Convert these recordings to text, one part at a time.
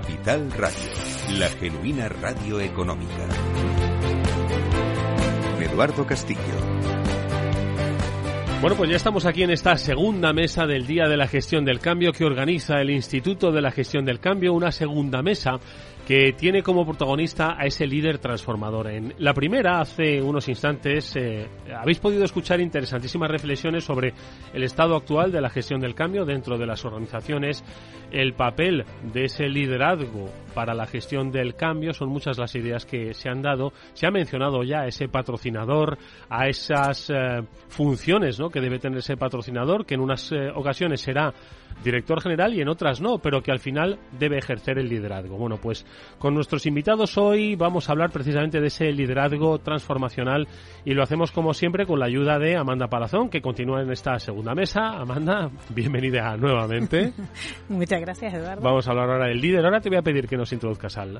Capital Radio, la genuina radio económica. Eduardo Castillo. Bueno, pues ya estamos aquí en esta segunda mesa del Día de la Gestión del Cambio que organiza el Instituto de la Gestión del Cambio, una segunda mesa que tiene como protagonista a ese líder transformador. En la primera, hace unos instantes, eh, habéis podido escuchar interesantísimas reflexiones sobre el estado actual de la gestión del cambio dentro de las organizaciones, el papel de ese liderazgo para la gestión del cambio, son muchas las ideas que se han dado. Se ha mencionado ya ese patrocinador, a esas eh, funciones ¿no? que debe tener ese patrocinador, que en unas eh, ocasiones será director general y en otras no, pero que al final debe ejercer el liderazgo. Bueno, pues con nuestros invitados hoy vamos a hablar precisamente de ese liderazgo transformacional y lo hacemos como siempre con la ayuda de Amanda Palazón, que continúa en esta segunda mesa. Amanda, bienvenida nuevamente. Muchas gracias, Eduardo. Vamos a hablar ahora del líder. Ahora te voy a pedir que nos introduzcas al,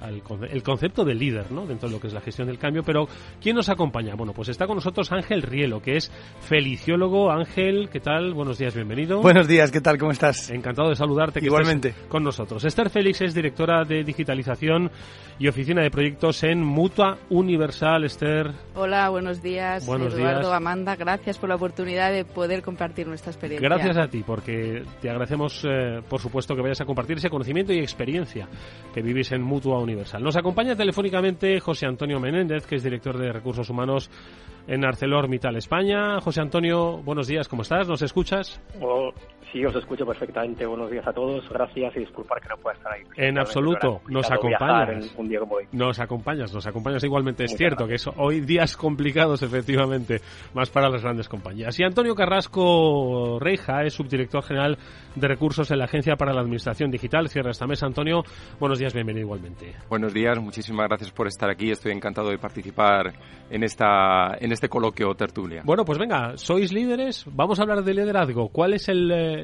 el concepto de líder, ¿no? Dentro de lo que es la gestión del cambio, pero ¿quién nos acompaña? Bueno, pues está con nosotros Ángel Rielo, que es feliciólogo. Ángel, ¿qué tal? Buenos días, bienvenido. Buenos días, ¿qué tal? ¿Cómo estás? Encantado de saludarte. Que Igualmente. Con nosotros. Esther Félix es directora de digitalización y oficina de proyectos en Mutua Universal. Esther. Hola, buenos días. Buenos Eduardo, Amanda, gracias por la oportunidad de poder compartir nuestra experiencia. Gracias a ti, porque te agradecemos, eh, por supuesto, que vayas a compartir ese conocimiento y experiencia que vivís en Mutua Universal. Nos acompaña telefónicamente José Antonio Menéndez, que es director de Recursos Humanos en ArcelorMittal España. José Antonio, buenos días, ¿cómo estás? ¿Nos escuchas? Oh, sí, os escucho perfectamente. Buenos días a todos. Gracias y disculpar que no pueda estar ahí. En absoluto, nos acompañas. Un día como hoy. Nos acompañas, nos acompañas igualmente. es cierto que eso, hoy días complicados, efectivamente, más para las grandes compañías. Y Antonio Carrasco Reija es subdirector general de recursos en la Agencia para la Administración Digital. Cierra esta mesa, Antonio. Buenos días, bienvenido igualmente. Buenos días, muchísimas gracias por estar aquí. Estoy encantado de participar en esta en este coloquio tertulia. Bueno, pues venga, sois líderes, vamos a hablar de liderazgo. ¿Cuál es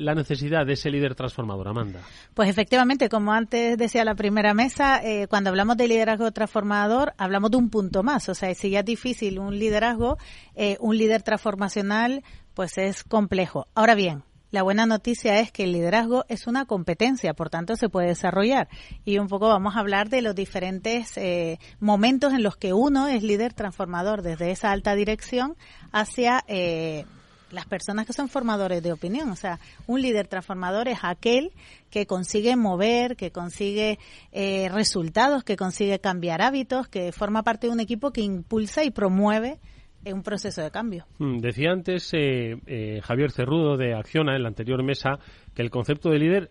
la necesidad de ese líder transformador, Amanda? Pues efectivamente, como antes decía la primera mesa, eh, cuando hablamos de liderazgo transformador, hablamos de un punto más. O sea, si ya es difícil un liderazgo, eh, un líder transformacional, pues es complejo. Ahora bien, la buena noticia es que el liderazgo es una competencia, por tanto se puede desarrollar. Y un poco vamos a hablar de los diferentes eh, momentos en los que uno es líder transformador, desde esa alta dirección hacia eh, las personas que son formadores de opinión. O sea, un líder transformador es aquel que consigue mover, que consigue eh, resultados, que consigue cambiar hábitos, que forma parte de un equipo que impulsa y promueve un proceso de cambio. Hmm, decía antes eh, eh, Javier Cerrudo de Acciona en la anterior mesa que el concepto de líder,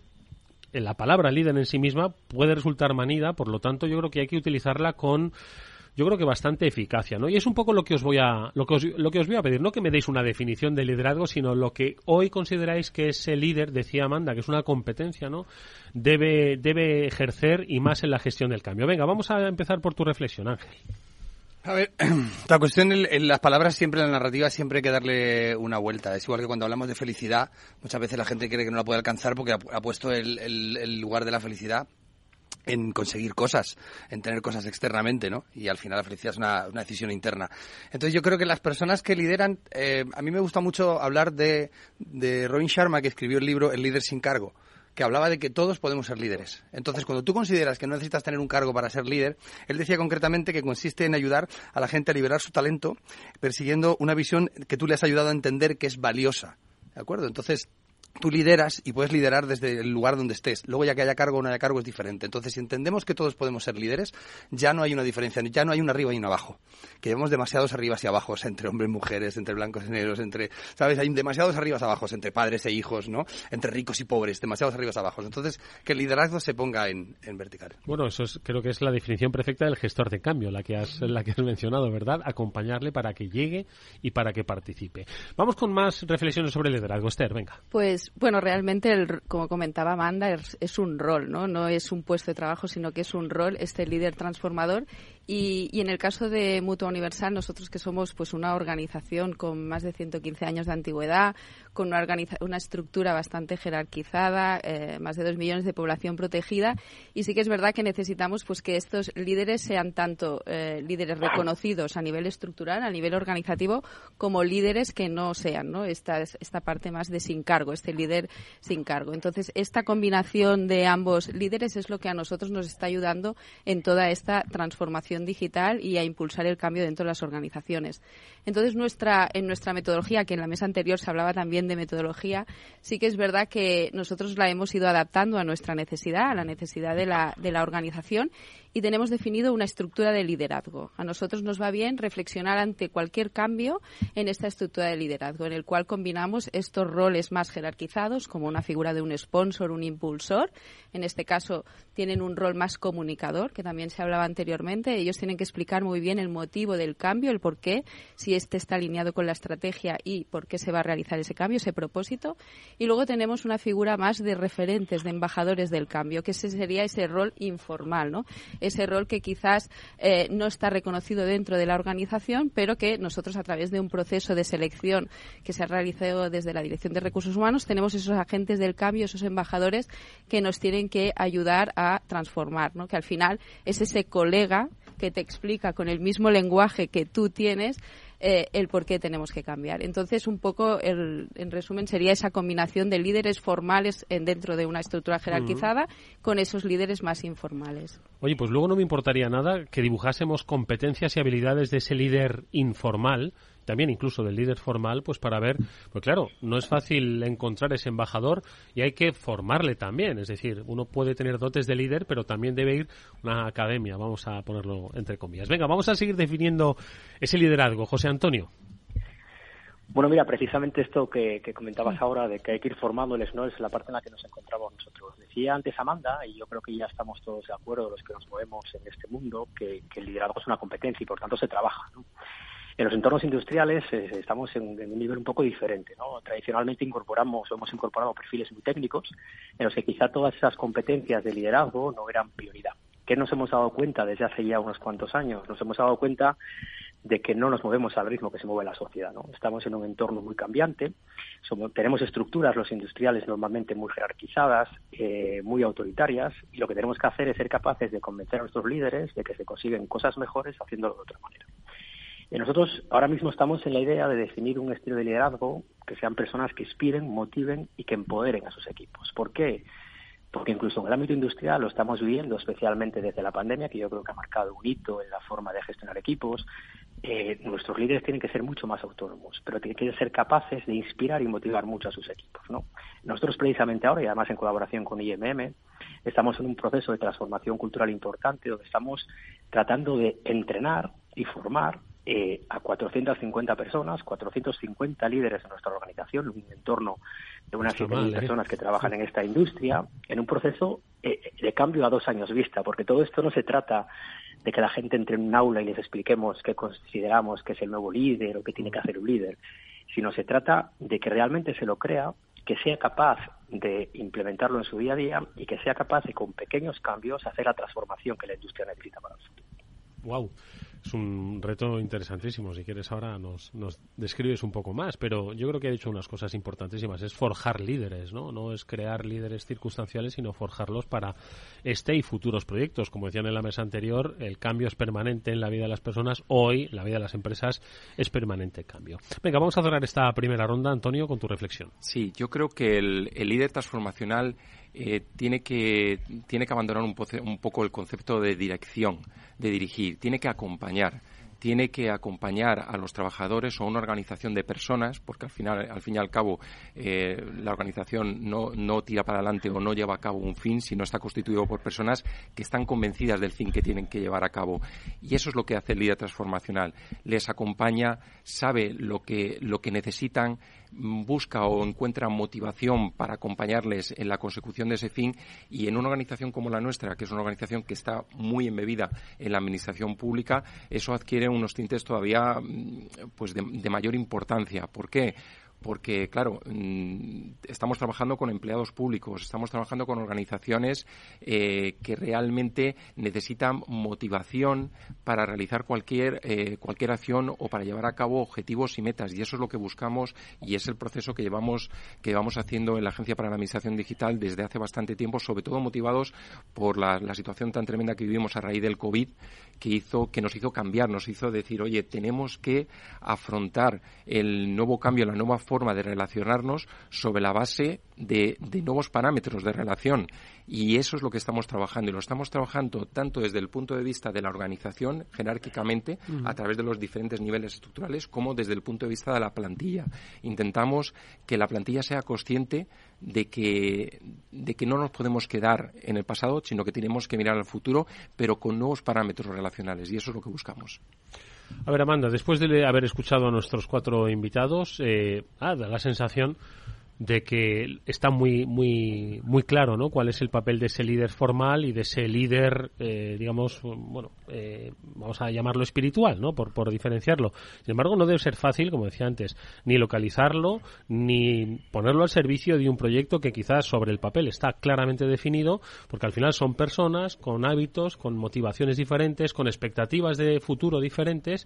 eh, la palabra líder en sí misma puede resultar manida, por lo tanto yo creo que hay que utilizarla con yo creo que bastante eficacia, ¿no? Y es un poco lo que os voy a lo que os, lo que os voy a pedir, no que me deis una definición de liderazgo, sino lo que hoy consideráis que ese líder, decía Amanda, que es una competencia, ¿no? Debe debe ejercer y más en la gestión del cambio. Venga, vamos a empezar por tu reflexión, Ángel. A ver, la cuestión en, las palabras siempre, en la narrativa siempre hay que darle una vuelta. Es igual que cuando hablamos de felicidad, muchas veces la gente cree que no la puede alcanzar porque ha, puesto el, lugar de la felicidad en conseguir cosas, en tener cosas externamente, ¿no? Y al final la es una, decisión interna. Entonces yo creo que las personas que lideran, eh, a mí me gusta mucho hablar de, de Robin Sharma, que escribió el libro El líder sin cargo que hablaba de que todos podemos ser líderes. Entonces, cuando tú consideras que no necesitas tener un cargo para ser líder, él decía concretamente que consiste en ayudar a la gente a liberar su talento persiguiendo una visión que tú le has ayudado a entender que es valiosa. ¿De acuerdo? Entonces, tú lideras y puedes liderar desde el lugar donde estés. Luego ya que haya cargo o no haya cargo es diferente. Entonces, si entendemos que todos podemos ser líderes, ya no hay una diferencia, ya no hay un arriba y un abajo. Que llevamos demasiados arribas y abajos entre hombres y mujeres, entre blancos y negros, entre, ¿sabes? Hay demasiados arribas y abajos entre padres e hijos, ¿no? Entre ricos y pobres, demasiados arribas y abajos. Entonces, que el liderazgo se ponga en, vertical. Bueno, eso es, creo que es la definición perfecta del gestor de cambio, la que has, la que has mencionado, ¿verdad? Acompañarle para que llegue y para que participe. Vamos con más reflexiones sobre el liderazgo. Esther, venga. Pues, bueno, realmente como comentaba Amanda, es, un rol, ¿no? No es un puesto de trabajo, sino que es un rol, este líder transformador. Y, y, en el caso de Mutua Universal, nosotros que somos pues una organización con más de 115 años de antigüedad, con una, estructura bastante jerarquizada, eh, más de dos millones de población protegida, y sí que es verdad que necesitamos pues que estos líderes sean tanto eh, líderes reconocidos a nivel estructural, a nivel organizativo, como líderes que no sean, ¿no? Esta, esta parte más de sin cargo, este líder sin cargo. Entonces, esta combinación de ambos líderes es lo que a nosotros nos está ayudando en toda esta transformación digital y a impulsar el cambio dentro de las organizaciones. Entonces, nuestra, en nuestra metodología, que en la mesa anterior se hablaba también de metodología, sí que es verdad que nosotros la hemos ido adaptando a nuestra necesidad, a la necesidad de la, de la organización y tenemos definido una estructura de liderazgo. A nosotros nos va bien reflexionar ante cualquier cambio en esta estructura de liderazgo, en el cual combinamos estos roles más jerarquizados, como una figura de un sponsor, un impulsor. En este caso, tienen un rol más comunicador, que también se hablaba anteriormente. Ellos tienen que explicar muy bien el motivo del cambio, el por qué, si este está alineado con la estrategia y por qué se va a realizar ese cambio, ese propósito. Y luego tenemos una figura más de referentes, de embajadores del cambio, que ese sería ese rol informal, ¿no? ese rol que quizás eh, no está reconocido dentro de la organización, pero que nosotros a través de un proceso de selección que se ha realizado desde la Dirección de Recursos Humanos tenemos esos agentes del cambio, esos embajadores que nos tienen que ayudar a transformar, ¿no? que al final es ese colega que te explica con el mismo lenguaje que tú tienes eh, el por qué tenemos que cambiar. Entonces, un poco, el, en resumen, sería esa combinación de líderes formales en, dentro de una estructura jerarquizada con esos líderes más informales. Oye, pues luego no me importaría nada que dibujásemos competencias y habilidades de ese líder informal también incluso del líder formal, pues para ver, pues claro, no es fácil encontrar ese embajador y hay que formarle también, es decir, uno puede tener dotes de líder, pero también debe ir una academia, vamos a ponerlo entre comillas. Venga, vamos a seguir definiendo ese liderazgo, José Antonio. Bueno, mira, precisamente esto que, comentabas ahora de que hay que ir formándoles, ¿no? Es la parte en la que nos encontramos nosotros. Decía antes Amanda, y yo creo que ya estamos todos de acuerdo, los que nos movemos en este mundo, que, que el liderazgo es una competencia y por tanto se trabaja, ¿no? En los entornos industriales eh, estamos en, un nivel un poco diferente. ¿no? Tradicionalmente incorporamos o hemos incorporado perfiles muy técnicos en los que quizá todas esas competencias de liderazgo no eran prioridad. ¿Qué nos hemos dado cuenta desde hace ya unos cuantos años? Nos hemos dado cuenta de que no nos movemos al ritmo que se mueve la sociedad. Estamos en un entorno muy cambiante, tenemos estructuras, los industriales, normalmente muy jerarquizadas, eh, muy autoritarias, y lo que tenemos que hacer es ser capaces de convencer a nuestros líderes de que se consiguen cosas mejores haciéndolo de otra manera. Y nosotros ahora mismo estamos en la idea de definir un estilo de liderazgo que sean personas que inspiren, motiven y que empoderen a sus equipos. ¿Por qué? Porque incluso en el ámbito industrial lo estamos viviendo, especialmente desde la pandemia, que yo creo que ha marcado un hito en la forma de gestionar equipos. Eh, nuestros líderes tienen que ser mucho más autónomos, pero tienen que ser capaces de inspirar y motivar mucho a sus equipos. ¿no? Nosotros precisamente ahora, y además en colaboración con IMM, estamos en un proceso de transformación cultural importante donde estamos tratando de entrenar y formar eh, a 450 personas, 450 líderes de nuestra organización, un entorno de unas 7.000 ¿eh? personas que trabajan en esta industria, en un proceso eh, de cambio a dos años vista, porque todo esto no se trata de que la gente entre en un aula y les expliquemos qué consideramos que es el nuevo líder o qué tiene que hacer un líder, sino se trata de que realmente se lo crea, que sea capaz de implementarlo en su día a día y que sea capaz de con pequeños cambios hacer la transformación que la industria necesita para el futuro. Wow es un reto interesantísimo. Si quieres ahora nos, nos describes un poco más, pero yo creo que ha dicho unas cosas importantísimas. Es forjar líderes, ¿no? No es crear líderes circunstanciales, sino forjarlos para este y futuros proyectos. Como decían en la mesa anterior, el cambio es permanente en la vida de las personas. Hoy, la vida de las empresas es permanente cambio. Venga, vamos a cerrar esta primera ronda, Antonio, con tu reflexión. Sí, yo creo que el, el líder transformacional eh, tiene, que, tiene que abandonar un, un poco el concepto de dirección, de dirigir, tiene que acompañar tiene que acompañar a los trabajadores o a una organización de personas, porque al final, al fin y al cabo, eh, la organización no, no, tira para adelante o no lleva a cabo un fin, sino está constituido por personas que están convencidas del fin que tienen que llevar a cabo. Y eso es lo que hace el líder transformacional. Les acompaña, sabe lo que, lo que necesitan, busca o encuentra motivación para acompañarles en la consecución de ese fin y en una organización como la nuestra, que es una organización que está muy embebida en la administración pública, eso adquiere unos tintes todavía mm, pues de, de mayor importancia. ¿Por qué? Porque, claro, mm, estamos trabajando con empleados públicos, estamos trabajando con organizaciones eh, que realmente necesitan motivación para realizar cualquier, eh, cualquier acción o para llevar a cabo objetivos y metas. Y eso es lo que buscamos y es el proceso que llevamos, que llevamos haciendo en la Agencia para la Administración Digital desde hace bastante tiempo, sobre todo motivados por la, la situación tan tremenda que vivimos a raíz del COVID, que, hizo, que nos hizo cambiar, nos hizo decir, oye, tenemos que afrontar el nuevo cambio, la nueva forma de relacionarnos sobre la base de, nuevos parámetros de relación. Y eso es lo que estamos trabajando. Y lo estamos trabajando tanto desde el punto de vista de la organización, jerárquicamente, a través de los diferentes niveles estructurales, como desde el punto de vista de la plantilla. Intentamos que la plantilla sea consciente de que, de que no nos podemos quedar en el pasado, sino que tenemos que mirar al futuro, pero con nuevos parámetros relacionales. Y eso es lo que buscamos. A ver, Amanda, después de haber escuchado a nuestros cuatro invitados, eh, ah, da la sensación de que está muy muy muy claro no cuál es el papel de ese líder formal y de ese líder eh, digamos bueno eh, vamos a llamarlo espiritual no por, por diferenciarlo. Sin embargo no debe ser fácil como decía antes ni localizarlo ni ponerlo al servicio de un proyecto que quizás sobre el papel está claramente definido porque al final son personas con hábitos con motivaciones diferentes con expectativas de futuro diferentes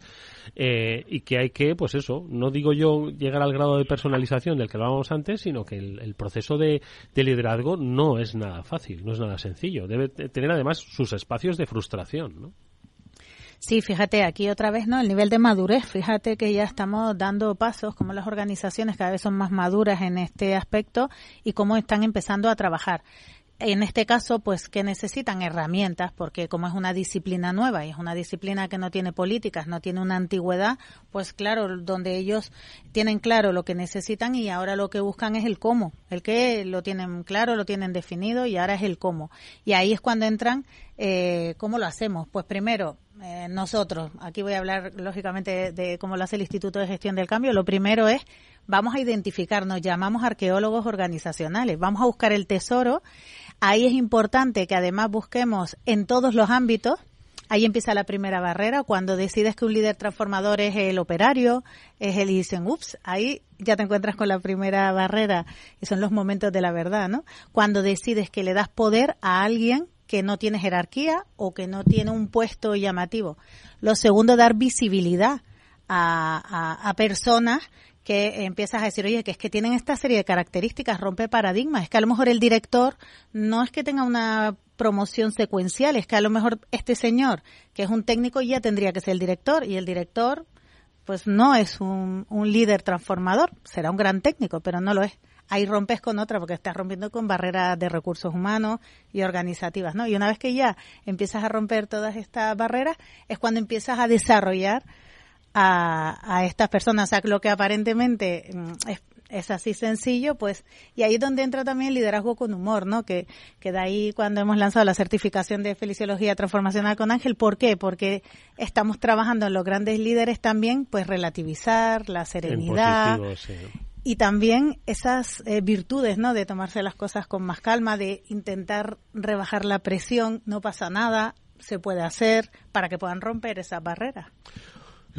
eh, y que hay que pues eso no digo yo llegar al grado de personalización del que hablábamos antes sino que el, proceso de, liderazgo no es nada fácil, no es nada sencillo. Debe tener además sus espacios de frustración, ¿no? Sí, fíjate, aquí otra vez, ¿no? El nivel de madurez, fíjate que ya estamos dando pasos, como las organizaciones cada vez son más maduras en este aspecto y cómo están empezando a trabajar en este caso, pues que necesitan herramientas, porque como es una disciplina nueva y es una disciplina que no tiene políticas, no tiene una antigüedad, pues claro, donde ellos tienen claro lo que necesitan y ahora lo que buscan es el cómo. El que lo tienen claro, lo tienen definido y ahora es el cómo. Y ahí es cuando entran, eh, ¿cómo lo hacemos? Pues primero, eh, nosotros, aquí voy a hablar lógicamente de cómo lo hace el Instituto de Gestión del Cambio, lo primero es vamos a identificar, nos llamamos arqueólogos organizacionales, vamos a buscar el tesoro Ahí es importante que además busquemos en todos los ámbitos. Ahí empieza la primera barrera, cuando decides que un líder transformador es el operario, es el y dicen, ups, ahí ya te encuentras con la primera barrera, y son los momentos de la verdad, ¿no? Cuando decides que le das poder a alguien que no tiene jerarquía o que no tiene un puesto llamativo. Lo segundo, dar visibilidad a, a, a personas que empiezas a decir, oye, que es que tienen esta serie de características, rompe paradigmas, es que a lo mejor el director no es que tenga una promoción secuencial, es que a lo mejor este señor, que es un técnico, ya tendría que ser el director, y el director, pues no es un, un líder transformador, será un gran técnico, pero no lo es ahí rompes con otra porque estás rompiendo con barreras de recursos humanos y organizativas, ¿no? Y una vez que ya empiezas a romper todas estas barreras es cuando empiezas a desarrollar a, estas personas. O sea, lo que aparentemente mm, es, así sencillo, pues, y ahí es donde entra también el liderazgo con humor, ¿no? Que, que de ahí cuando hemos lanzado la certificación de Feliciología Transformacional con Ángel, ¿por qué? Porque estamos trabajando en los grandes líderes también, pues, relativizar la serenidad. Y también esas eh, virtudes, ¿no? De tomarse las cosas con más calma, de intentar rebajar la presión, no pasa nada, se puede hacer para que puedan romper esas barreras.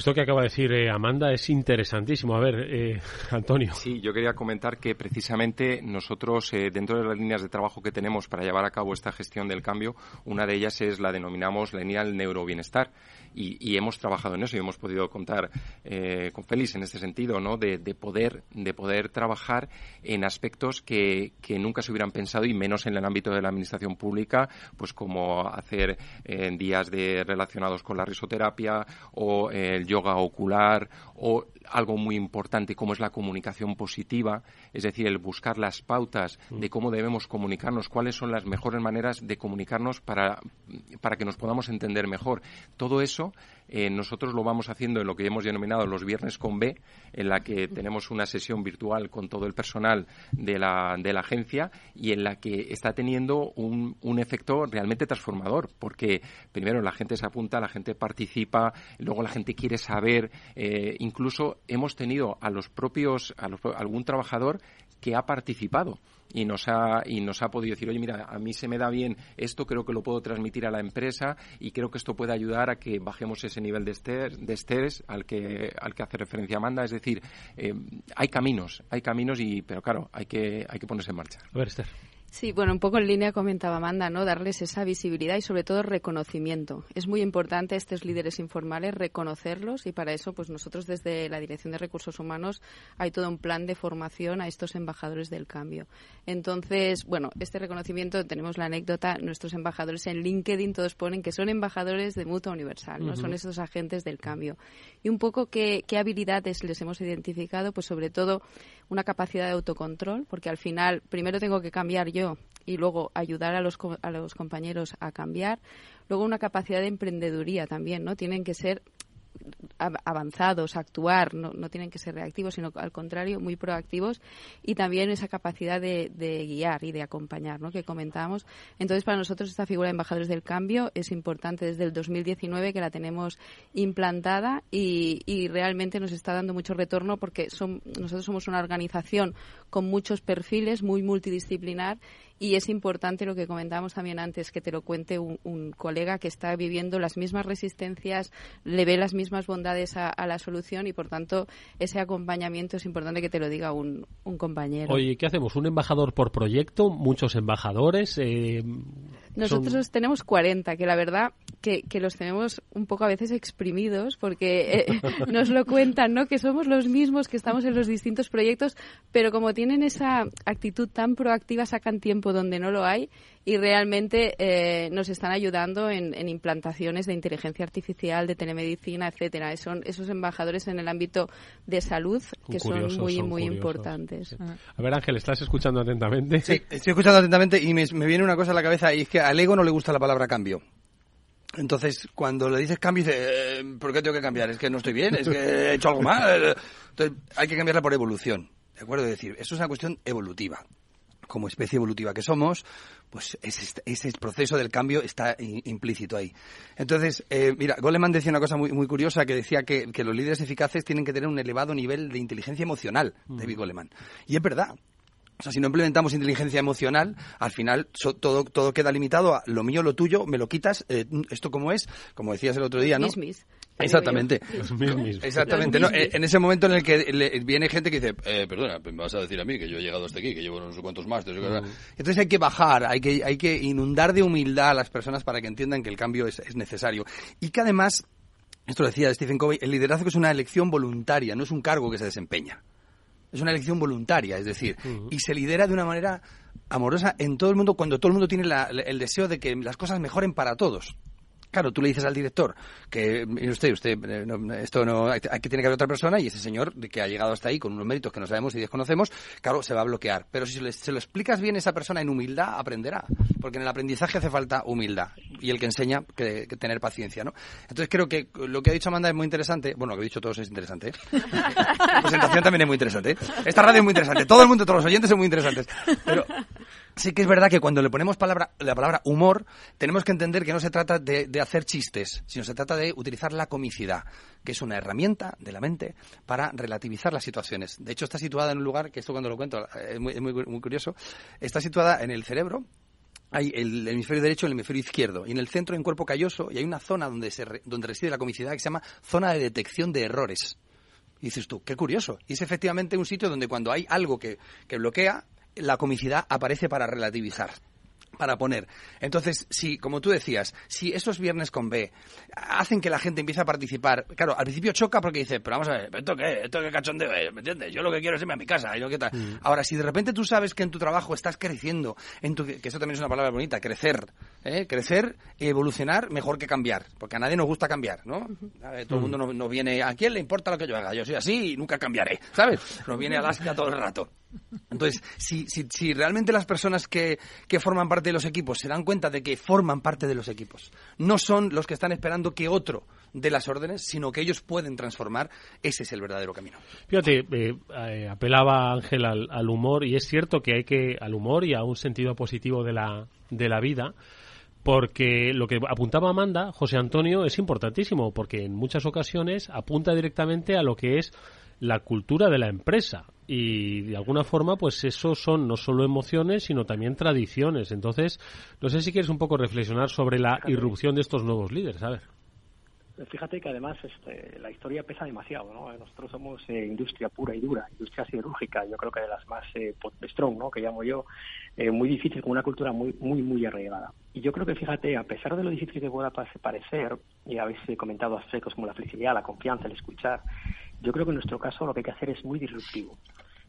Esto que acaba de decir eh, Amanda es interesantísimo. A ver, eh, Antonio. Sí, yo quería comentar que precisamente nosotros, eh, dentro de las líneas de trabajo que tenemos para llevar a cabo esta gestión del cambio, una de ellas es la denominamos la línea del neurobienestar. Y, hemos trabajado en eso y hemos podido contar con Félix en este sentido, ¿no? De, poder, de poder trabajar en aspectos que, que, nunca se hubieran pensado y menos en el ámbito de la administración pública, pues como hacer días de relacionados con la risoterapia o el yoga ocular o algo muy importante como es la comunicación positiva, es decir, el buscar las pautas de mm. cómo debemos comunicarnos, cuáles son las mejores maneras de comunicarnos para, para que nos podamos entender mejor. Todo eso eh, nosotros lo vamos haciendo en lo que hemos denominado los viernes con B, en la que tenemos una sesión virtual con todo el personal de la, de la agencia y en la que está teniendo un, un efecto realmente transformador, porque primero la gente se apunta, la gente participa, luego la gente quiere saber, eh, incluso hemos tenido a los propios, a algún trabajador que ha participado y nos ha y nos ha podido decir oye mira a mí se me da bien esto creo que lo puedo transmitir a la empresa y creo que esto puede ayudar a que bajemos ese nivel de estrés, de estrés al que al que hace referencia Amanda es decir eh, hay caminos hay caminos y pero claro hay que hay que ponerse en marcha. A ver Esther Sí, bueno, un poco en línea comentaba Amanda, ¿no? Darles esa visibilidad y sobre todo reconocimiento. Es muy importante a estos líderes informales reconocerlos y para eso, pues nosotros desde la Dirección de Recursos Humanos hay todo un plan de formación a estos embajadores del cambio. Entonces, bueno, este reconocimiento, tenemos la anécdota, nuestros embajadores en LinkedIn todos ponen que son embajadores de Mutua Universal, ¿no? Son esos agentes del cambio. Y un poco qué, qué habilidades les hemos identificado, pues sobre todo una capacidad de autocontrol, porque al final primero tengo que cambiar yo y luego ayudar a los, a los compañeros a cambiar. Luego una capacidad de emprendeduría también, ¿no? Tienen que ser avanzados, actuar, no, no, tienen que ser reactivos, sino al contrario, muy proactivos y también esa capacidad de, guiar y de acompañar, ¿no? que comentábamos. Entonces, para nosotros esta figura de embajadores del cambio es importante desde el 2019 que la tenemos implantada y, y realmente nos está dando mucho retorno porque son, nosotros somos una organización con muchos perfiles, muy multidisciplinar y es importante lo que comentábamos también antes, que te lo cuente un, colega que está viviendo las mismas resistencias, le ve las mismas bondades a, la solución y, por tanto, ese acompañamiento es importante que te lo diga un, compañero. Oye, ¿qué hacemos? ¿Un embajador por proyecto? ¿Muchos embajadores? Eh, Nosotros tenemos 40, que la verdad que, los tenemos un poco a veces exprimidos porque eh, nos lo cuentan, ¿no? Que somos los mismos, que estamos en los distintos proyectos, pero como tienen esa actitud tan proactiva, sacan tiempo donde no lo hay y realmente eh, nos están ayudando en, implantaciones de inteligencia artificial, de telemedicina, etcétera. Son esos embajadores en el ámbito de salud que son muy, muy importantes. A ver, Ángel, ¿estás escuchando atentamente? Sí, estoy escuchando atentamente y me, viene una cosa a la cabeza y es que al ego no le gusta la palabra cambio. Entonces, cuando le dices cambio, dice, eh, ¿por qué tengo que cambiar? Es que no estoy bien, es que he hecho algo mal. Entonces, hay que cambiarla por evolución. ¿De acuerdo? Es decir, eso es una cuestión evolutiva como especie evolutiva que somos, pues ese, ese proceso del cambio está implícito ahí. Entonces, eh, mira, Goleman decía una cosa muy, muy curiosa que decía que, los líderes eficaces tienen que tener un elevado nivel de inteligencia emocional, David Goleman. Y es verdad, o sea, si no implementamos inteligencia emocional, al final todo, todo queda limitado a lo mío, lo tuyo, me lo quitas, eh, esto como es, como decías el otro día, ¿no? Exactamente. Exactamente. No, en ese momento en el que viene gente que dice, eh, perdona, me vas a decir a mí que yo he llegado hasta aquí, que llevo no sé cuántos más. Entonces hay que bajar, hay que, hay que inundar de humildad a las personas para que entiendan que el cambio es, necesario. Y que además, esto lo decía Stephen Covey, el liderazgo es una elección voluntaria, no es un cargo que se desempeña. Es una elección voluntaria, es decir, y se lidera de una manera amorosa en todo el mundo cuando todo el mundo tiene el deseo de que las cosas mejoren para todos. Claro, tú le dices al director que, usted, usted, eh, esto no, hay que tiene que haber otra persona y ese señor que ha llegado hasta ahí con unos méritos que no sabemos y desconocemos, claro, se va a bloquear. Pero si se, lo explicas bien esa persona en humildad, aprenderá. Porque en el aprendizaje hace falta humildad y el que enseña que, tener paciencia, ¿no? Entonces creo que lo que ha dicho Amanda es muy interesante. Bueno, lo que he dicho todos es interesante. ¿eh? La presentación también es muy interesante. ¿eh? Esta radio es muy interesante. Todo el mundo, todos los oyentes son muy interesantes. Sí que es verdad que cuando le ponemos palabra, la palabra humor, tenemos que entender que no se trata de, hacer chistes, sino se trata de utilizar la comicidad, que es una herramienta de la mente para relativizar las situaciones. De hecho, está situada en un lugar, que esto cuando lo cuento es muy, muy, curioso, está situada en el cerebro, hay el hemisferio derecho y el hemisferio izquierdo. Y en el centro hay un cuerpo calloso y hay una zona donde, se donde reside la comicidad que se llama zona de detección de errores. Dices tú, qué curioso. Y es efectivamente un sitio donde cuando hay algo que, que bloquea, la comicidad aparece para relativizar para poner. Entonces, si, como tú decías, si esos viernes con B hacen que la gente empiece a participar, claro, al principio choca porque dice, pero vamos a ver, ¿esto qué? ¿Esto qué cachondeo es? ¿Me entiendes? Yo lo que quiero es irme a mi casa. ¿y qué tal? Mm. Ahora, si de repente tú sabes que en tu trabajo estás creciendo, en tu, que eso también es una palabra bonita, crecer, ¿eh? crecer evolucionar mejor que cambiar, porque a nadie nos gusta cambiar, ¿no? todo el mundo no, no, viene, ¿a quién le importa lo que yo haga? Yo soy así y nunca cambiaré, ¿sabes? Nos viene Alaska todo el rato. Entonces, si, si, si realmente las personas que, que forman parte de los equipos se dan cuenta de que forman parte de los equipos, no son los que están esperando que otro dé las órdenes, sino que ellos pueden transformar, ese es el verdadero camino. Fíjate, eh, eh, apelaba Ángel al, al, humor y es cierto que hay que, al humor y a un sentido positivo de la, de la vida, porque lo que apuntaba Amanda, José Antonio, es importantísimo, porque en muchas ocasiones apunta directamente a lo que es la cultura de la empresa y de alguna forma pues eso son no solo emociones sino también tradiciones entonces no sé si quieres un poco reflexionar sobre la irrupción de estos nuevos líderes a ver Fíjate que además este, la historia pesa demasiado, ¿no? Nosotros somos eh, industria pura y dura, industria siderúrgica, yo creo que de las más eh, strong, ¿no? Que llamo yo, eh, muy difícil, con una cultura muy, muy, muy arraigada. Y yo creo que, fíjate, a pesar de lo difícil que pueda parecer, y habéis comentado aspectos como la flexibilidad, la confianza, el escuchar, yo creo que en nuestro caso lo que hay que hacer es muy disruptivo.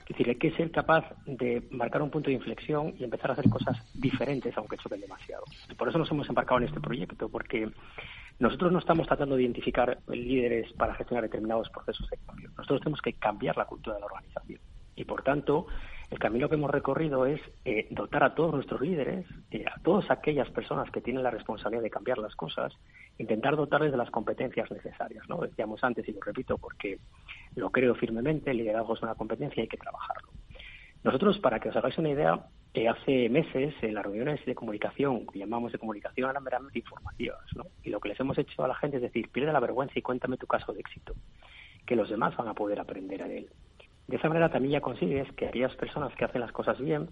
Es decir, hay que ser capaz de marcar un punto de inflexión y empezar a hacer cosas diferentes, aunque choquen demasiado. Y por eso nos hemos embarcado en este proyecto, porque nosotros no estamos tratando de identificar líderes para gestionar determinados procesos de cambio. Nosotros tenemos que cambiar la cultura de la organización. Y por tanto, el camino que hemos recorrido es eh, dotar a todos nuestros líderes, eh, a todas aquellas personas que tienen la responsabilidad de cambiar las cosas, intentar dotarles de las competencias necesarias. ¿no? Decíamos antes, y lo repito porque lo creo firmemente, el liderazgo es una competencia y hay que trabajarlo. Nosotros, para que os hagáis una idea, eh, hace meses en las reuniones de comunicación, que llamamos de comunicación, eran meramente informativas, ¿no? Y lo que les hemos hecho a la gente es decir, pierde la vergüenza y cuéntame tu caso de éxito, que los demás van a poder aprender de él. De esa manera también ya consigues que aquellas personas que hacen las cosas bien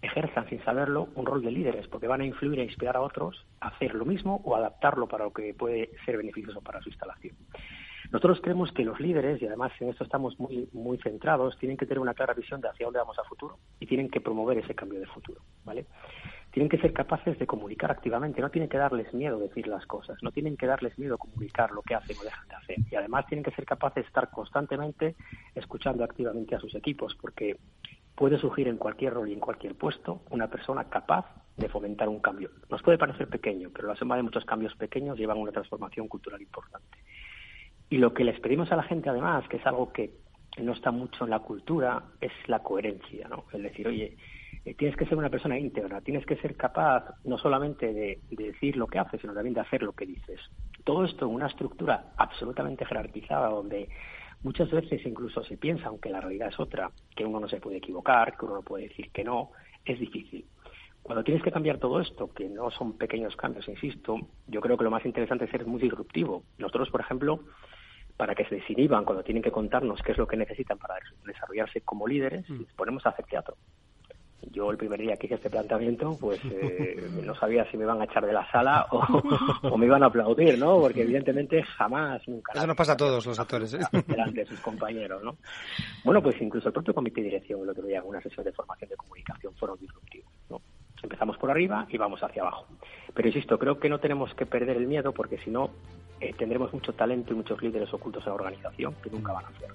ejerzan sin saberlo un rol de líderes, porque van a influir e inspirar a otros a hacer lo mismo o adaptarlo para lo que puede ser beneficioso para su instalación. Nosotros creemos que los líderes, y además en esto estamos muy, muy centrados, tienen que tener una clara visión de hacia dónde vamos a futuro y tienen que promover ese cambio de futuro, ¿vale? Tienen que ser capaces de comunicar activamente, no tienen que darles miedo decir las cosas, no tienen que darles miedo comunicar lo que hacen o dejan de hacer. Y además tienen que ser capaces de estar constantemente escuchando activamente a sus equipos, porque puede surgir en cualquier rol y en cualquier puesto una persona capaz de fomentar un cambio. Nos puede parecer pequeño, pero la suma de muchos cambios pequeños llevan a una transformación cultural importante. Y lo que les pedimos a la gente, además, que es algo que no está mucho en la cultura, es la coherencia, ¿no? Es decir, oye, eh, tienes que ser una persona íntegra, tienes que ser capaz no solamente de, decir lo que haces, sino también de hacer lo que dices. Todo esto en una estructura absolutamente jerarquizada, donde muchas veces incluso se piensa, aunque la realidad es otra, que uno no se puede equivocar, que uno no puede decir que no, es difícil. Cuando tienes que cambiar todo esto, que no son pequeños cambios, insisto, yo creo que lo más interesante es ser muy disruptivo. Nosotros, por ejemplo, para que se desinhiban cuando tienen que contarnos qué es lo que necesitan para desarrollarse como líderes, mm. les ponemos a hacer teatro. Yo el primer día que hice este planteamiento, pues eh, no sabía si me iban a echar de la sala o, me iban a aplaudir, ¿no? Porque evidentemente jamás, nunca. Eso nos pasa a todos los actores, ¿eh? Delante de sus compañeros, ¿no? Bueno, pues incluso el propio comité de dirección el otro día en una sesión de formación de comunicación fueron disruptivos, ¿no? Empezamos por arriba y vamos hacia abajo. Pero insisto, creo que no tenemos que perder el miedo porque si no eh, tendremos mucho talento y muchos líderes ocultos en la organización que nunca van a hacer.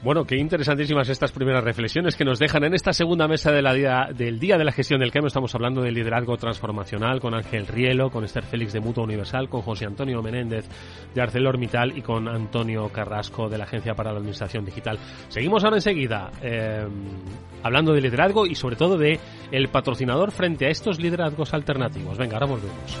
Bueno, qué interesantísimas estas primeras reflexiones que nos dejan en esta segunda mesa de día, del Día de la Gestión del Cambio. Estamos hablando de liderazgo transformacional con Ángel Rielo, con Esther Félix de Mutua Universal, con José Antonio Menéndez de ArcelorMittal y con Antonio Carrasco de la Agencia para la Administración Digital. Seguimos ahora enseguida eh, hablando de liderazgo y sobre todo de el patrocinador frente a estos liderazgos alternativos. Venga, ahora volvemos.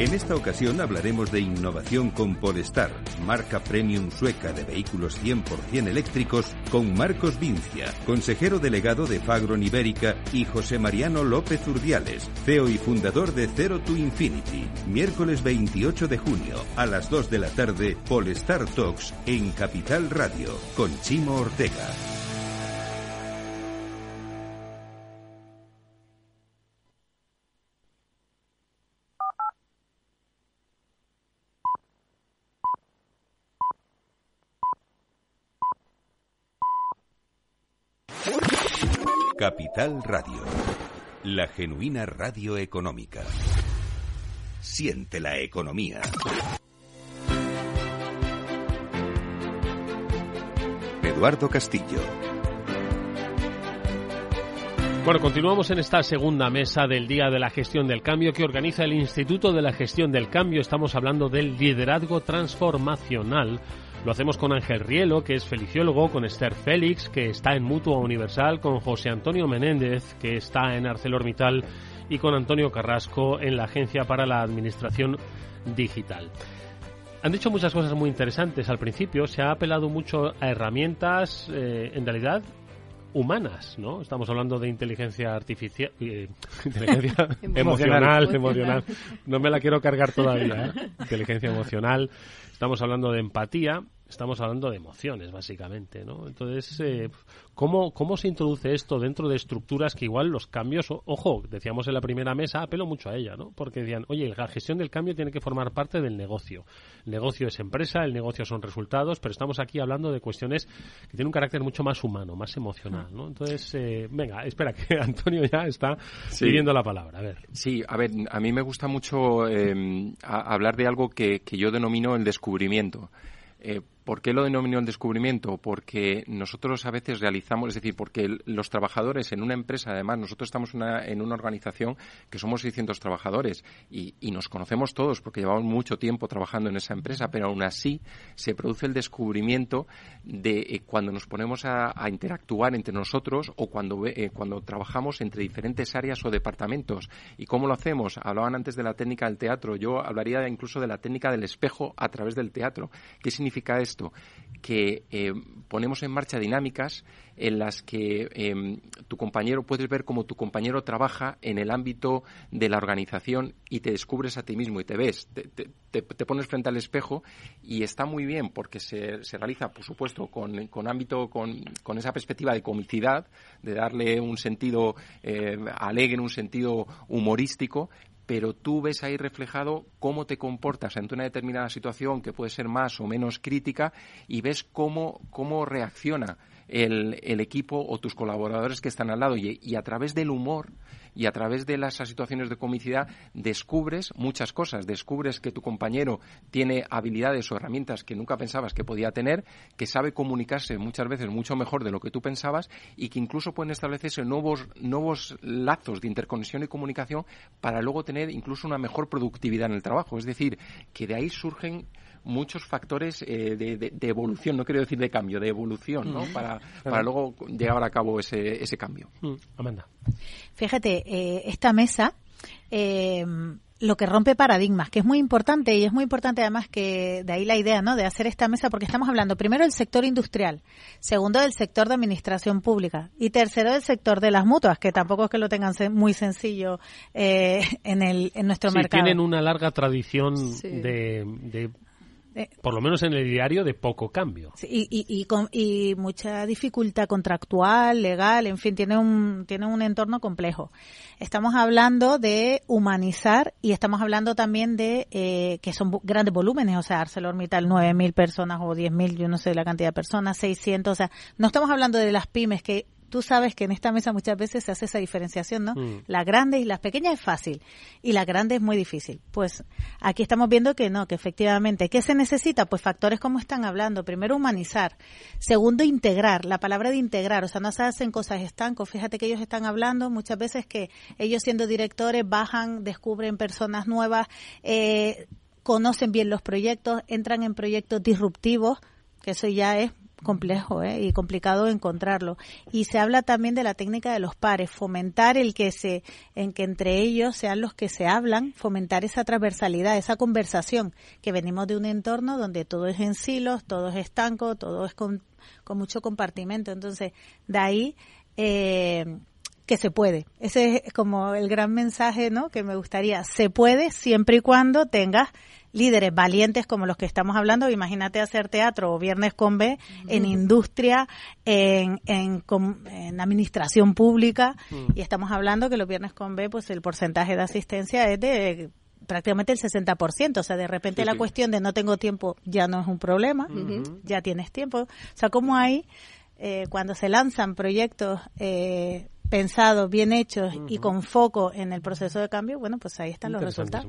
En esta ocasión hablaremos de innovación con Polestar, marca premium sueca de vehículos 100% eléctricos, con Marcos Vincia, consejero delegado de Fagron Ibérica, y José Mariano López Urdiales, CEO y fundador de Zero to Infinity. Miércoles 28 de junio, a las 2 de la tarde, Polestar Talks en Capital Radio, con Chimo Ortega. Capital Radio, la genuina radio económica. Siente la economía. Eduardo Castillo. Bueno, continuamos en esta segunda mesa del Día de la Gestión del Cambio que organiza el Instituto de la Gestión del Cambio. Estamos hablando del liderazgo transformacional lo hacemos con Ángel Rielo, que es feliciólogo, con Esther Félix, que está en Mutua Universal, con José Antonio Menéndez, que está en ArcelorMittal, y con Antonio Carrasco en la Agencia para la Administración Digital. Han dicho muchas cosas muy interesantes al principio, se ha apelado mucho a herramientas, eh, en realidad, humanas, ¿no? Estamos hablando de inteligencia artificial, eh, inteligencia emocional, emocional. No me la quiero cargar todavía, ¿eh? Inteligencia emocional. Estamos hablando de empatía estamos hablando de emociones, básicamente, ¿no? Entonces, eh, ¿cómo, ¿cómo se introduce esto dentro de estructuras que igual los cambios, ojo, decíamos en la primera mesa, apelo mucho a ella, ¿no? Porque decían, oye, la gestión del cambio tiene que formar parte del negocio. El negocio es empresa, el negocio son resultados, pero estamos aquí hablando de cuestiones que tienen un carácter mucho más humano, más emocional, ¿no? Entonces, eh, venga, espera, que Antonio ya está pidiendo la palabra, a ver. Sí, a ver, a mí me gusta mucho eh, hablar de algo que, que yo denomino el descubrimiento. Eh, ¿Por qué lo denomino el descubrimiento? Porque nosotros a veces realizamos, es decir, porque los trabajadores en una empresa, además, nosotros estamos en una organización que somos 600 trabajadores y, nos conocemos todos porque llevamos mucho tiempo trabajando en esa empresa, pero aún así se produce el descubrimiento de eh, cuando nos ponemos a, interactuar entre nosotros o cuando, eh, cuando trabajamos entre diferentes áreas o departamentos. ¿Y cómo lo hacemos? Hablaban antes de la técnica del teatro, yo hablaría incluso de la técnica del espejo a través del teatro. ¿Qué significa esto? Que eh, ponemos en marcha dinámicas en las que em, tu compañero puedes ver cómo tu compañero trabaja en el ámbito de la organización y te descubres a ti mismo y te ves, te, pones frente al espejo y está muy bien porque se, realiza, por supuesto, con, con ámbito, con, con, esa perspectiva de comicidad, de darle un sentido eh, alegre, un sentido humorístico, pero tú ves ahí reflejado cómo te comportas ante una determinada situación que puede ser más o menos crítica y ves cómo, cómo reacciona el, el equipo o tus colaboradores que están al lado. Y a través del humor y a través de las situaciones de comicidad descubres muchas cosas. Descubres que tu compañero tiene habilidades o herramientas que nunca pensabas que podía tener, que sabe comunicarse muchas veces mucho mejor de lo que tú pensabas y que incluso pueden establecerse nuevos, nuevos lazos de interconexión y comunicación para luego tener incluso una mejor productividad en el trabajo. Es decir, que de ahí surgen muchos factores eh, de, evolución, no quiero decir de cambio, de evolución, ¿no? Para, para luego llevar a cabo ese, ese cambio. Mm. Amanda. Fíjate, eh, esta mesa eh, lo que rompe paradigmas, que es muy importante y es muy importante además que de ahí la idea, ¿no? De hacer esta mesa porque estamos hablando primero del sector industrial, segundo del sector de administración pública y tercero del sector de las mutuas, que tampoco es que lo tengan muy sencillo en el en nuestro sí, mercado. Tienen una larga tradición de eh, por lo menos en el diario, de poco cambio. y, y, y, mucha dificultad contractual, legal, en fin, tiene un, tiene un entorno complejo. Estamos hablando de humanizar y estamos hablando también de eh, que son grandes volúmenes, o sea, ArcelorMittal 9.000 personas o 10.000, yo no sé la cantidad de personas, 600, o sea, no estamos hablando de las pymes que tú sabes que en esta mesa muchas veces se hace esa diferenciación, ¿no? Mm. Las grandes y las pequeñas es fácil y las grandes es muy difícil. Pues aquí estamos viendo que no, que efectivamente, ¿qué se necesita? Pues factores como están hablando. Primero, humanizar. Segundo, integrar. La palabra de integrar, o sea, no se hacen cosas estancos. Fíjate que ellos están hablando muchas veces que ellos siendo directores bajan, descubren personas nuevas, eh, conocen bien los proyectos, entran en proyectos disruptivos, que eso ya es complejo ¿eh? y complicado encontrarlo. Y se habla también de la técnica de los pares, fomentar el que se, en que entre ellos sean los que se hablan, fomentar esa transversalidad, esa conversación, que venimos de un entorno donde todo es en silos, todo es estanco, todo es con, con mucho compartimento. Entonces, de ahí eh, que se puede. Ese es como el gran mensaje, ¿no? Que me gustaría. Se puede siempre y cuando tengas líderes valientes como los que estamos hablando. Imagínate hacer teatro o viernes con B en industria, en, en, en administración pública. Mm. Y estamos hablando que los viernes con B, pues el porcentaje de asistencia es de prácticamente el 60%. O sea, de repente la cuestión de no tengo tiempo ya no es un problema, ya tienes tiempo. O sea, como hay, eh, cuando se lanzan proyectos eh, pensados, bien hechos y con foco en el proceso de cambio, bueno, pues ahí están los resultados.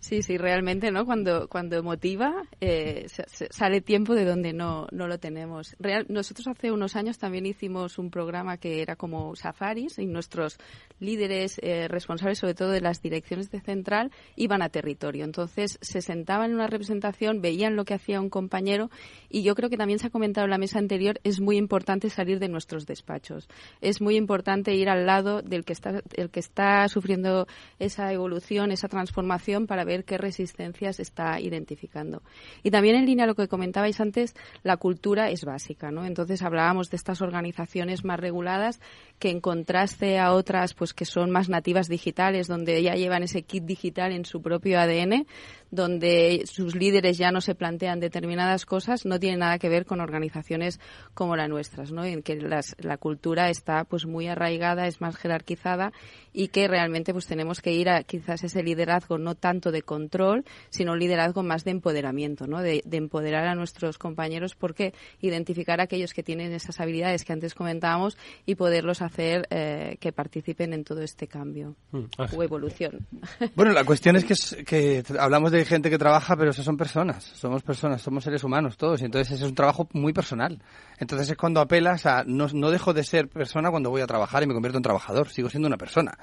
sí, sí, realmente, ¿no? Cuando, cuando motiva, eh, sale tiempo de donde no, no lo tenemos. Real, nosotros hace unos años también hicimos un programa que era como safaris y nuestros líderes eh, responsables, sobre todo de las direcciones de central, iban a territorio. Entonces se sentaban en una representación, veían lo que hacía un compañero y yo creo que también se ha comentado en la mesa anterior, es muy importante salir de nuestros despachos. Es muy importante ir al lado del que está, el que está sufriendo esa evolución, esa transformación, para ver qué resistencias está identificando. Y también en línea a lo que comentabais antes, la cultura es básica, ¿no? Entonces hablábamos de estas organizaciones más reguladas que en contraste a otras pues que son más nativas digitales, donde ya llevan ese kit digital en su propio ADN, donde sus líderes ya no se plantean determinadas cosas, no tiene nada que ver con organizaciones como las nuestras, ¿no? En que la cultura está pues muy arraigada, es más jerarquizada y que realmente pues tenemos que ir a quizás ese liderazgo no tanto de control, sino un liderazgo más de empoderamiento, ¿no? De, empoderar a nuestros compañeros porque identificar a aquellos que tienen esas habilidades que antes comentábamos y poderlos hacer eh, que participen en todo este cambio mm, o evolución. Bueno, la cuestión es que, que hablamos de gente que trabaja, pero eso son personas, somos personas, somos seres humanos todos, y entonces ese es un trabajo muy personal. Entonces es cuando apelas a, no, no dejo de ser persona cuando voy a trabajar y me convierto en trabajador, sigo siendo una persona.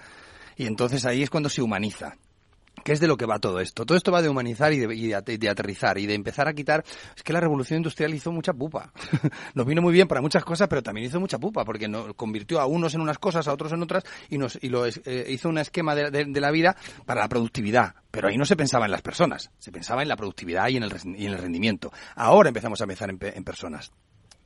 Y entonces ahí es cuando se humaniza. ¿Qué es de lo que va todo esto? Todo esto va de humanizar y de, aterrizar y de empezar a quitar. Es que la revolución industrial hizo mucha pupa. nos vino muy bien para muchas cosas, pero también hizo mucha pupa porque nos convirtió a unos en unas cosas, a otros en otras y nos y lo eh, hizo un esquema de, la vida para la productividad. Pero ahí no se pensaba en las personas, se pensaba en la productividad y en el, y en el rendimiento. Ahora empezamos a pensar en, en personas.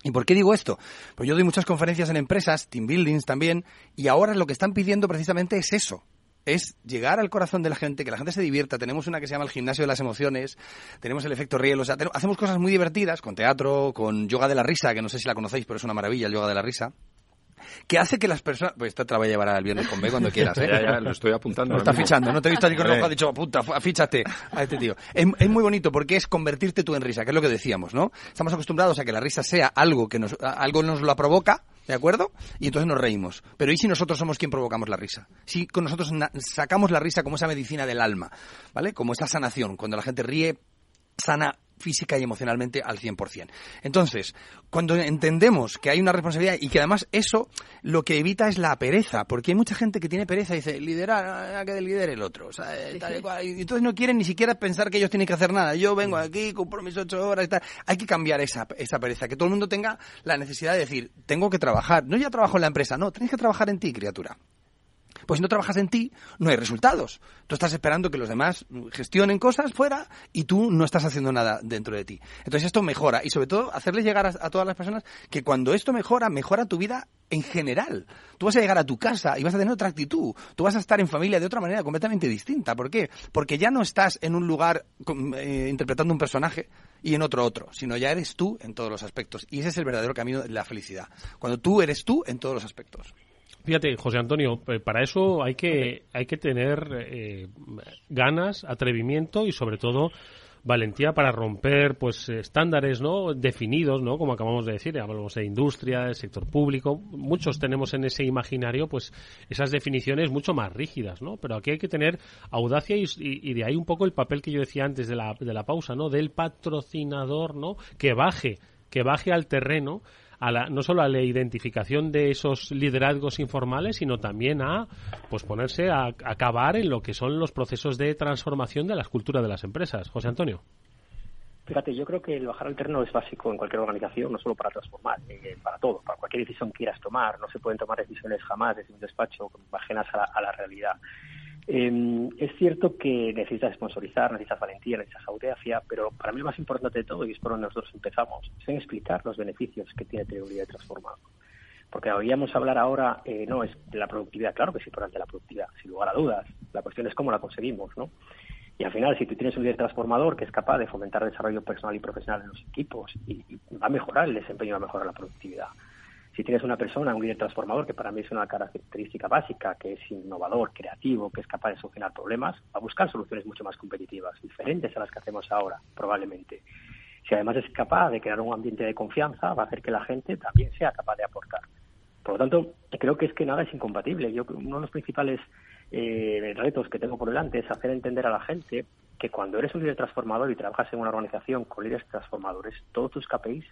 ¿Y por qué digo esto? Pues yo doy muchas conferencias en empresas, team buildings también, y ahora lo que están pidiendo precisamente es eso, es llegar al corazón de la gente, que la gente se divierta. Tenemos una que se llama el gimnasio de las emociones, tenemos el efecto riel, o sea, hacemos cosas muy divertidas con teatro, con yoga de la risa, que no sé si la conocéis, pero es una maravilla el yoga de la risa que hace que las personas... Pues esta te la voy a llevar al viernes con B cuando quieras, ¿eh? ya, ya, lo estoy apuntando. Lo está fichando, no te he visto allí con el ojo, ha dicho, puta, fíchate a este tío. Es, es, muy bonito porque es convertirte tú en risa, que es lo que decíamos, ¿no? Estamos acostumbrados a que la risa sea algo que nos, algo nos lo provoca, ¿de acuerdo? Y entonces nos reímos. Pero ¿y si nosotros somos quien provocamos la risa? Si con nosotros sacamos la risa como esa medicina del alma, ¿vale? Como esa sanación, cuando la gente ríe, sana física y emocionalmente al 100%. Entonces, cuando entendemos que hay una responsabilidad y que además eso lo que evita es la pereza, porque hay mucha gente que tiene pereza y dice, liderar, a que lidere el otro. y entonces no quieren ni siquiera pensar que ellos tienen que hacer nada. Yo vengo aquí, cumplo mis ocho horas y tal. Hay que cambiar esa, esa pereza, que todo el mundo tenga la necesidad de decir, tengo que trabajar. No ya trabajo en la empresa, no, tienes que trabajar en ti, criatura. Pues si no trabajas en ti, no hay resultados. Tú estás esperando que los demás gestionen cosas fuera y tú no estás haciendo nada dentro de ti. Entonces esto mejora y sobre todo hacerles llegar a, todas las personas que cuando esto mejora, mejora tu vida en general. Tú vas a llegar a tu casa y vas a tener otra actitud. Tú vas a estar en familia de otra manera completamente distinta. ¿Por qué? Porque ya no estás en un lugar eh, interpretando un personaje y en otro otro, sino ya eres tú en todos los aspectos. Y ese es el verdadero camino de la felicidad. Cuando tú eres tú en todos los aspectos. Fíjate, José Antonio, para eso hay que, hay que tener eh, ganas, atrevimiento y sobre todo valentía para romper pues estándares no definidos no como acabamos de decir hablamos de industria del sector público muchos tenemos en ese imaginario pues esas definiciones mucho más rígidas no pero aquí hay que tener audacia y, y, de ahí un poco el papel que yo decía antes de la, de la pausa no del patrocinador no que baje que baje al terreno no solo a la identificación de esos liderazgos informales, sino también a pues ponerse a, acabar en lo que son los procesos de transformación de las culturas de las empresas. José Antonio. Fíjate, yo creo que el bajar al terreno es básico en cualquier organización, no solo para transformar, eh, para todo, para cualquier decisión que quieras tomar. No se pueden tomar decisiones jamás desde un despacho ajenas a la, realidad. Eh, es cierto que necesitas sponsorizar, necesitas valentía, necesitas audacia, pero para mí lo más importante de todo, y es por donde nosotros empezamos, es en explicar los beneficios que tiene teoría de transformado. Porque oíamos hablar ahora, eh, no, es de la productividad, claro que es importante la productividad, sin lugar a dudas. La cuestión es cómo la conseguimos, ¿no? Y al final, si tú tienes un líder transformador que es capaz de fomentar el desarrollo personal y profesional en los equipos, y, va a mejorar el desempeño, va a mejorar la productividad. Si tienes una persona, un líder transformador, que para mí es una característica básica, que es innovador, creativo, que es capaz de solucionar problemas, va a buscar soluciones mucho más competitivas, diferentes a las que hacemos ahora, probablemente. Si además es capaz de crear un ambiente de confianza, va a hacer que la gente también sea capaz de aportar. Por lo tanto, creo que es que nada es incompatible. Yo, uno de los principales eh, retos que tengo por delante es hacer entender a la gente que cuando eres un líder transformador y trabajas en una organización con líderes transformadores, todos tus KPIs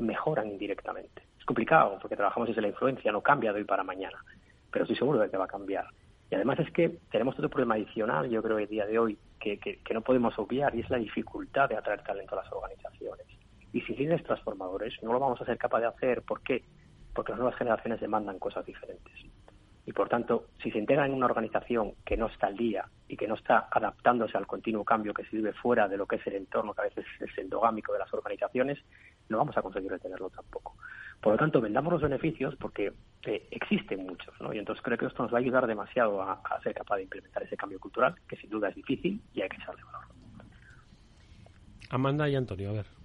mejoran indirectamente. Complicado porque trabajamos desde la influencia, no cambia de hoy para mañana, pero estoy seguro de que va a cambiar. Y además es que tenemos otro problema adicional, yo creo, el día de hoy, que, que, que no podemos obviar, y es la dificultad de atraer talento a las organizaciones. Y sin líderes transformadores no lo vamos a ser capaz de hacer. ¿Por qué? Porque las nuevas generaciones demandan cosas diferentes. Y por tanto, si se integra en una organización que no está al día y que no está adaptándose al continuo cambio que se vive fuera de lo que es el entorno, que a veces es endogámico de las organizaciones, no vamos a conseguir retenerlo tampoco. Por lo tanto, vendamos los beneficios porque eh, existen muchos, ¿no? Y entonces creo que esto nos va a ayudar demasiado a, a ser capaz de implementar ese cambio cultural, que sin duda es difícil y hay que echarle valor. Amanda y Antonio, a ver.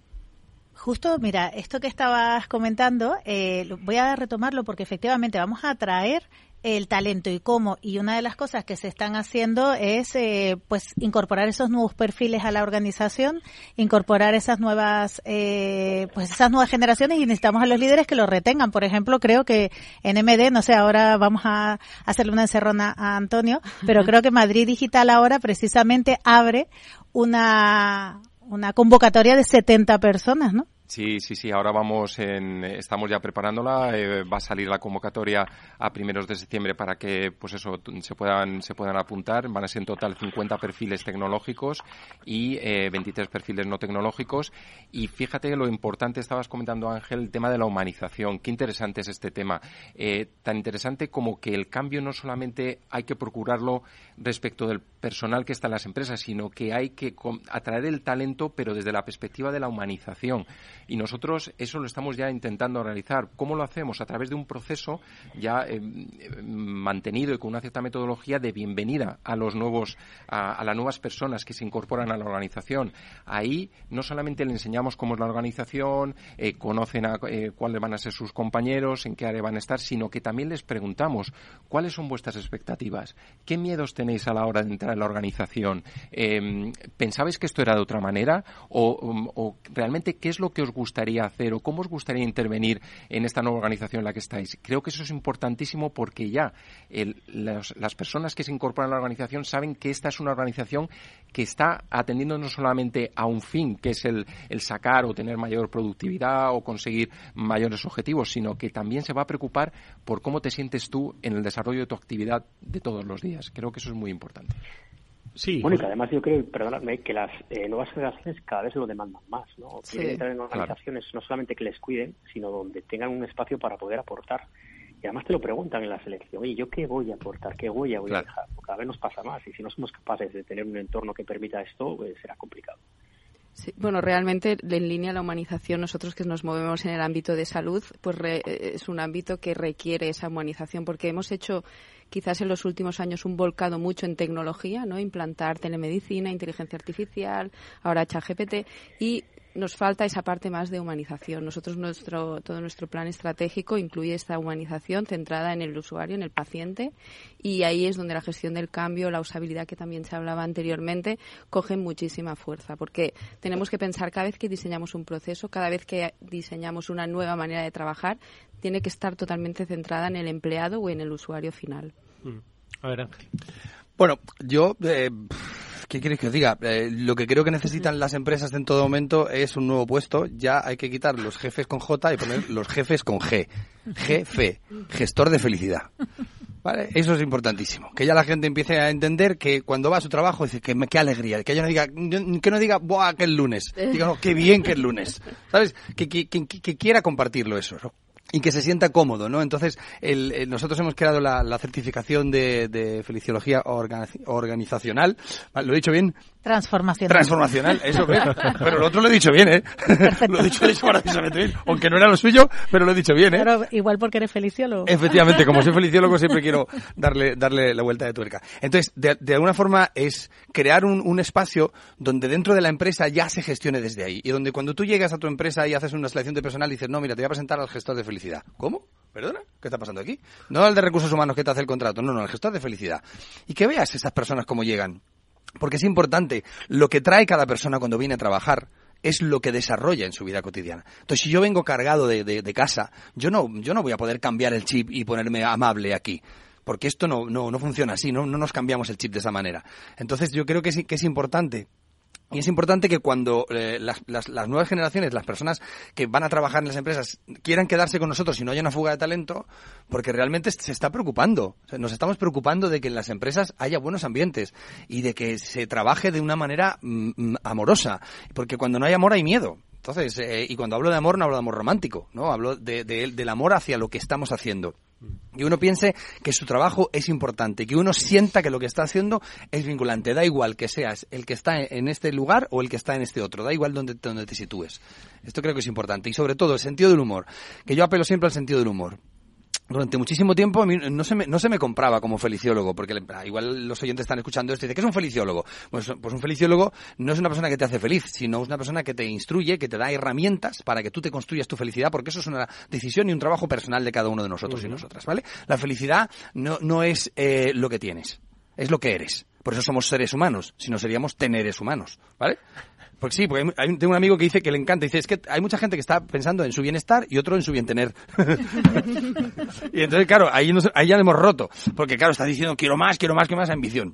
Justo, mira, esto que estabas comentando, eh, voy a retomarlo porque efectivamente vamos a traer el talento y cómo. Y una de las cosas que se están haciendo es eh, pues incorporar esos nuevos perfiles a la organización, incorporar esas nuevas eh, pues esas nuevas generaciones y necesitamos a los líderes que los retengan. Por ejemplo, creo que en MD, no sé, ahora vamos a hacerle una encerrona a Antonio, pero creo que Madrid Digital ahora precisamente abre una una convocatoria de 70 personas, ¿no? Sí, sí, sí. Ahora vamos en, estamos ya preparándola. Eh, va a salir la convocatoria a primeros de septiembre para que, pues eso, se puedan, se puedan apuntar. Van a ser en total 50 perfiles tecnológicos y eh, 23 perfiles no tecnológicos. Y fíjate lo importante, estabas comentando Ángel, el tema de la humanización. Qué interesante es este tema. Eh, tan interesante como que el cambio no solamente hay que procurarlo respecto del personal que está en las empresas, sino que hay que atraer el talento, pero desde la perspectiva de la humanización. Y nosotros eso lo estamos ya intentando realizar. ¿Cómo lo hacemos? A través de un proceso ya eh, mantenido y con una cierta metodología de bienvenida a los nuevos, a, las nuevas personas que se incorporan a la organización. Ahí no solamente le enseñamos cómo es la organización, eh, conocen a, eh, cuáles van a ser sus compañeros, en qué área van a estar, sino que también les preguntamos cuáles son vuestras expectativas, qué miedos tenéis a la hora de entrar en la organización, ¿pensabais que esto era de otra manera o, o realmente qué es lo que os gustaría hacer o cómo os gustaría intervenir en esta nueva organización en la que estáis. Creo que eso es importantísimo porque ya las personas que se incorporan a la organización saben que esta es una organización que está atendiendo no solamente a un fin, que es el, el sacar o tener mayor productividad o conseguir mayores objetivos, sino que también se va a preocupar por cómo te sientes tú en el desarrollo de tu actividad de todos los días. Creo que eso es muy importante. Sí. Bueno, y además yo creo, perdonadme, que las eh, nuevas generaciones cada vez lo demandan más, ¿no? Quieren entrar en organizaciones no solamente que les cuiden, sino donde tengan un espacio para poder aportar. Y además te lo preguntan en la selección, oye, ¿yo qué voy a aportar? ¿Qué voy a, voy a dejar? Porque cada vez nos pasa más y si no somos capaces de tener un entorno que permita esto, pues será complicado. Sí, bueno, realmente en línea la humanización, nosotros que nos movemos en el ámbito de salud, pues es un ámbito que requiere esa humanización porque hemos hecho quizás en los últimos años un volcado mucho en tecnología, ¿no? Implantar telemedicina, inteligencia artificial, ahora ChatGPT y nos falta esa parte más de humanización. Nosotros nuestro todo nuestro plan estratégico incluye esta humanización centrada en el usuario, en el paciente y ahí es donde la gestión del cambio, la usabilidad que también se hablaba anteriormente, coge muchísima fuerza porque tenemos que pensar cada vez que diseñamos un proceso, cada vez que diseñamos una nueva manera de trabajar, tiene que estar totalmente centrada en el empleado o en el usuario final. Mm. A ver, Bueno, yo eh, ¿Qué quieres que os diga? Eh, lo que creo que necesitan las empresas en todo momento es un nuevo puesto. Ya hay que quitar los jefes con J y poner los jefes con G. Jefe, gestor de felicidad. ¿Vale? Eso es importantísimo. Que ya la gente empiece a entender que cuando va a su trabajo dice que qué alegría. Que ella no diga, que no diga, ¡buah, que es lunes! Diga, no, qué bien que es lunes. ¿Sabes? Que, que, que, que quiera compartirlo eso. Y que se sienta cómodo, ¿no? Entonces, el, nosotros hemos creado la, la certificación de, de feliciología organizacional. ¿Lo he dicho bien? Transformacional. Transformacional, eso es. Pero lo otro lo he dicho bien, ¿eh? Lo he dicho, maravillosamente bien. Aunque no era lo suyo, pero lo he dicho bien, ¿eh? Pero igual porque eres feliciólogo. Efectivamente, como soy feliciólogo siempre quiero darle, darle la vuelta de tuerca. Entonces, de, de alguna forma es crear un, un, espacio donde dentro de la empresa ya se gestione desde ahí. Y donde cuando tú llegas a tu empresa y haces una selección de personal y dices, no, mira, te voy a presentar al gestor de felicidad. ¿Cómo? ¿Perdona? ¿Qué está pasando aquí? No al de recursos humanos que te hace el contrato, no, no, el gestor de felicidad. Y que veas esas personas cómo llegan porque es importante, lo que trae cada persona cuando viene a trabajar es lo que desarrolla en su vida cotidiana. Entonces, si yo vengo cargado de, de, de casa, yo no, yo no voy a poder cambiar el chip y ponerme amable aquí porque esto no, no, no funciona así, no, no nos cambiamos el chip de esa manera. Entonces yo creo que es, que es importante y es importante que cuando eh, las, las, nuevas generaciones, las personas que van a trabajar en las empresas, quieran quedarse con nosotros y no haya una fuga de talento, porque realmente se está preocupando. Nos estamos preocupando de que en las empresas haya buenos ambientes y de que se trabaje de una manera mm, amorosa. Porque cuando no hay amor hay miedo. Entonces, eh, y cuando hablo de amor no hablo de amor romántico, ¿no? Hablo de, de, del amor hacia lo que estamos haciendo y uno piense que su trabajo es importante, que uno sienta que lo que está haciendo es vinculante. Da igual que seas el que está en este lugar o el que está en este otro, da igual donde, donde te sitúes. Esto creo que es importante. Y sobre todo el sentido del humor, que yo apelo siempre al sentido del humor durante muchísimo tiempo a mí no se me, no se me compraba como feliciólogo, porque igual los oyentes están escuchando esto y dicen, ¿qué es un feliciólogo? Pues, pues un feliciólogo no es una persona que te hace feliz, sino es una persona que te instruye, que te da herramientas para que tú te construyas tu felicidad, porque eso es una decisión y un trabajo personal de cada uno de nosotros uh -huh. y nosotras, ¿vale? La felicidad no, no es eh, lo que tienes, es lo que eres. Por eso somos seres humanos, si no seríamos teneres humanos, ¿vale? Porque sí, porque tengo un amigo que dice que le encanta. Dice, es que hay mucha gente que está pensando en su bienestar y otro en su bien tener. y entonces, claro, ahí, nos, ahí ya hemos roto. Porque, claro, está diciendo, quiero más, quiero más, quiero más ambición.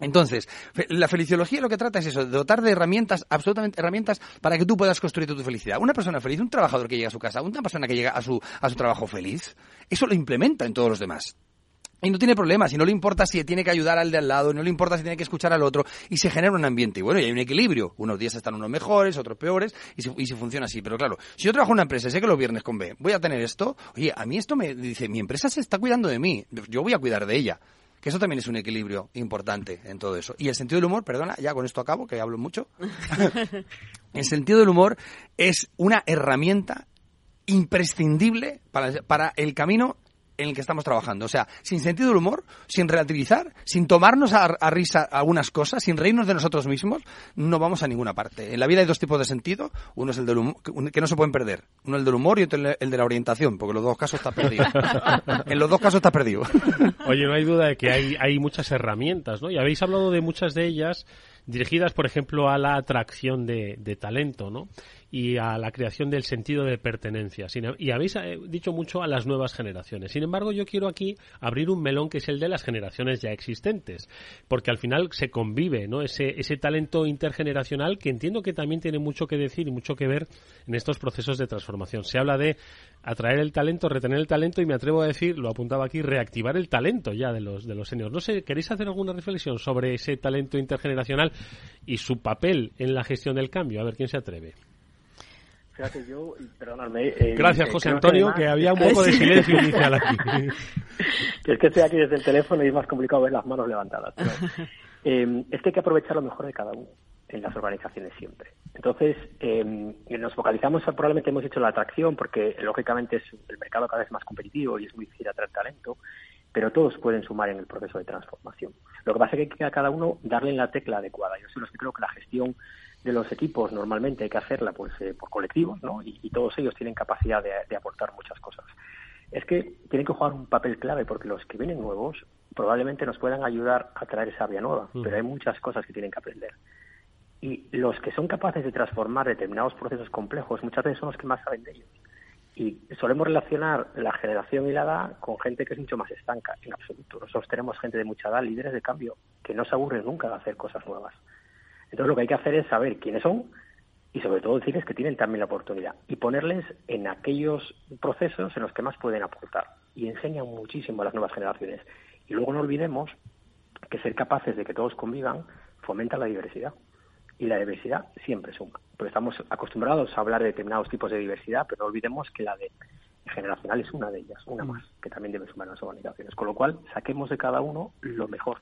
Entonces, la feliciología lo que trata es eso, dotar de herramientas, absolutamente herramientas, para que tú puedas construir tu felicidad. Una persona feliz, un trabajador que llega a su casa, una persona que llega a su, a su trabajo feliz, eso lo implementa en todos los demás. Y no tiene problema, si no le importa si tiene que ayudar al de al lado, no le importa si tiene que escuchar al otro, y se genera un ambiente. Y bueno, y hay un equilibrio. Unos días están unos mejores, otros peores, y se, y se funciona así. Pero claro, si yo trabajo en una empresa, sé que los viernes con B voy a tener esto, oye, a mí esto me dice, mi empresa se está cuidando de mí, yo voy a cuidar de ella. Que eso también es un equilibrio importante en todo eso. Y el sentido del humor, perdona, ya con esto acabo, que hablo mucho. el sentido del humor es una herramienta imprescindible para, para el camino en el que estamos trabajando. O sea, sin sentido del humor, sin relativizar, sin tomarnos a, a, risa algunas cosas, sin reírnos de nosotros mismos, no vamos a ninguna parte. En la vida hay dos tipos de sentido. Uno es el del humor, que no se pueden perder. Uno el del humor y otro el de la orientación, porque en los dos casos está perdido. en los dos casos está perdido. Oye, no hay duda de que hay, hay muchas herramientas, ¿no? Y habéis hablado de muchas de ellas dirigidas, por ejemplo, a la atracción de, talento, ¿no? y a la creación del sentido de pertenencia. Y habéis eh, dicho mucho a las nuevas generaciones. Sin embargo, yo quiero aquí abrir un melón que es el de las generaciones ya existentes, porque al final se convive ¿no? ese, ese talento intergeneracional que entiendo que también tiene mucho que decir y mucho que ver en estos procesos de transformación. Se habla de atraer el talento, retener el talento y me atrevo a decir, lo apuntaba aquí, reactivar el talento ya de los de los seniors. No sé, ¿queréis hacer alguna reflexión sobre ese talento intergeneracional y su papel en la gestión del cambio? A ver quién se atreve. Fíjate, yo, perdonadme. Eh, Gracias, José Antonio, que, además, que había un poco de silencio inicial aquí. es que estoy aquí desde el teléfono y es más complicado ver las manos levantadas. Pero, eh, es que hay que aprovechar lo mejor de cada uno en las organizaciones siempre. Entonces, eh, nos focalizamos, probablemente hemos hecho la atracción, porque lógicamente es el mercado cada vez más competitivo y es muy difícil atraer talento, pero todos pueden sumar en el proceso de transformación. Lo que pasa es que hay que a cada uno darle en la tecla adecuada. Yo soy los que creo que la gestión de los equipos normalmente hay que hacerla pues eh, por colectivos, ¿no? Y, y, todos ellos tienen capacidad de, de, aportar muchas cosas. Es que tienen que jugar un papel clave porque los que vienen nuevos probablemente nos puedan ayudar a traer esa vía nueva, pero hay muchas cosas que tienen que aprender. Y los que son capaces de transformar determinados procesos complejos muchas veces son los que más saben de ellos. Y solemos relacionar la generación y la edad con gente que es mucho más estanca, en absoluto. Nosotros tenemos gente de mucha edad, líderes de cambio, que no se aburren nunca de hacer cosas nuevas. Entonces lo que hay que hacer es saber quiénes son y sobre todo decirles que tienen también la oportunidad y ponerles en aquellos procesos en los que más pueden aportar. y enseñan muchísimo a las nuevas generaciones. Y luego no olvidemos que ser capaces de que todos convivan fomenta la diversidad. Y la diversidad siempre suma. Porque estamos acostumbrados a hablar de determinados tipos de diversidad, pero no olvidemos que la de generacional es una de ellas, una más, que también debe sumar a las organizaciones. Con lo cual, saquemos de cada uno lo mejor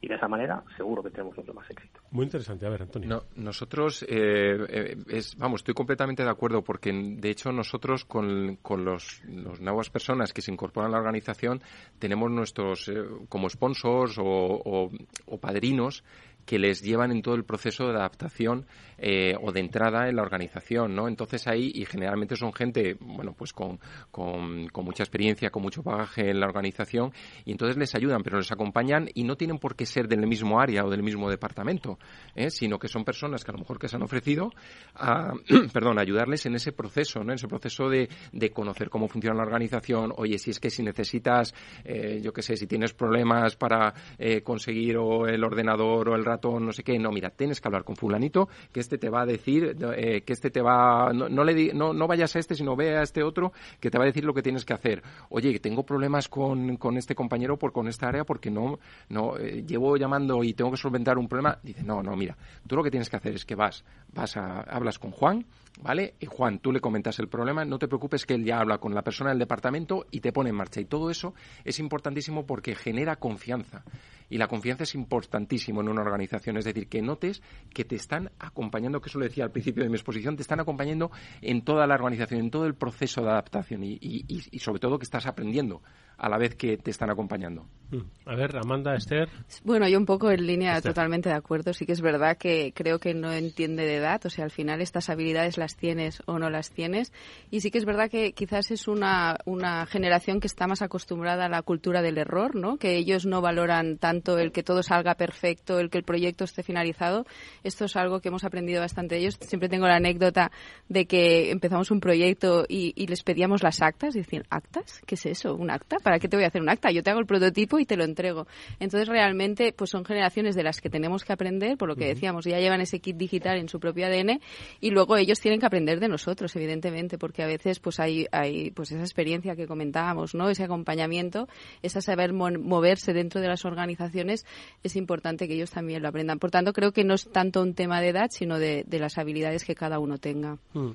y de esa manera seguro que tenemos mucho más éxito. Muy interesante. A ver, Antonio. nosotros, eh, eh, es, vamos, estoy completamente de acuerdo porque, de hecho, nosotros con, con los, nuevas personas que se incorporan a la organización tenemos nuestros, eh, como sponsors o, o padrinos, que les llevan en todo el proceso de adaptación eh, o de entrada en la organización, ¿no? Entonces ahí, y generalmente son gente, bueno, pues con, con, mucha experiencia, con mucho bagaje en la organización, y entonces les ayudan, pero les acompañan y no tienen por qué ser del mismo área o del mismo departamento, ¿eh? sino que son personas que a lo mejor que se han ofrecido a, perdón, ayudarles en ese proceso, ¿no? En ese proceso de, de conocer cómo funciona la organización, oye, si es que si necesitas, eh, yo qué sé, si tienes problemas para conseguir o el ordenador o el no sé qué. No, mira, tienes que hablar con fulanito, que este te va a decir, eh, que este te va, no, le no, no vayas a este, sino ve a este otro, que te va a decir lo que tienes que hacer. Oye, tengo problemas con, con este compañero por con esta área porque no, no, eh, llevo llamando y tengo que solventar un problema. Dice, no, no, mira, tú lo que tienes que hacer es que vas, vas a, hablas con Juan, ¿vale? Y Juan, tú le comentas el problema, no te preocupes que él ya habla con la persona del departamento y te pone en marcha. Y todo eso es importantísimo porque genera confianza. Y la confianza es importantísimo en una organización, es decir, que notes que te están acompañando, que eso lo decía al principio de mi exposición, te están acompañando en toda la organización, en todo el proceso de adaptación y, y sobre todo que estás aprendiendo a la vez que te están acompañando. Mm. A ver, Amanda, Esther. Bueno, yo un poco en línea totalmente de acuerdo. Sí que es verdad que creo que no entiende de edad. O sea, al final estas habilidades las tienes o no las tienes. Y sí que es verdad que quizás es una, una generación que está más acostumbrada a la cultura del error, ¿no? Que ellos no valoran tanto el que todo salga perfecto, el que el proyecto esté finalizado. Esto es algo que hemos aprendido bastante de ellos. Siempre tengo la anécdota de que empezamos un proyecto y, y les pedíamos las actas. Y decían, ¿actas? ¿Qué es eso? ¿Un acta? ¿Para qué te voy a hacer un acta? Yo te hago el prototipo y te lo entrego. Entonces, realmente, pues son generaciones de las que tenemos que aprender, por lo que decíamos, ya llevan ese kit digital en su propio ADN y luego ellos tienen que aprender de nosotros, evidentemente, porque a veces pues hay, hay pues esa experiencia que comentábamos, ¿no? Ese acompañamiento, ese saber moverse dentro de las organizaciones, es importante que ellos también lo aprendan. Por tanto, creo que no es tanto un tema de edad, sino de, las habilidades que cada uno tenga. Mm.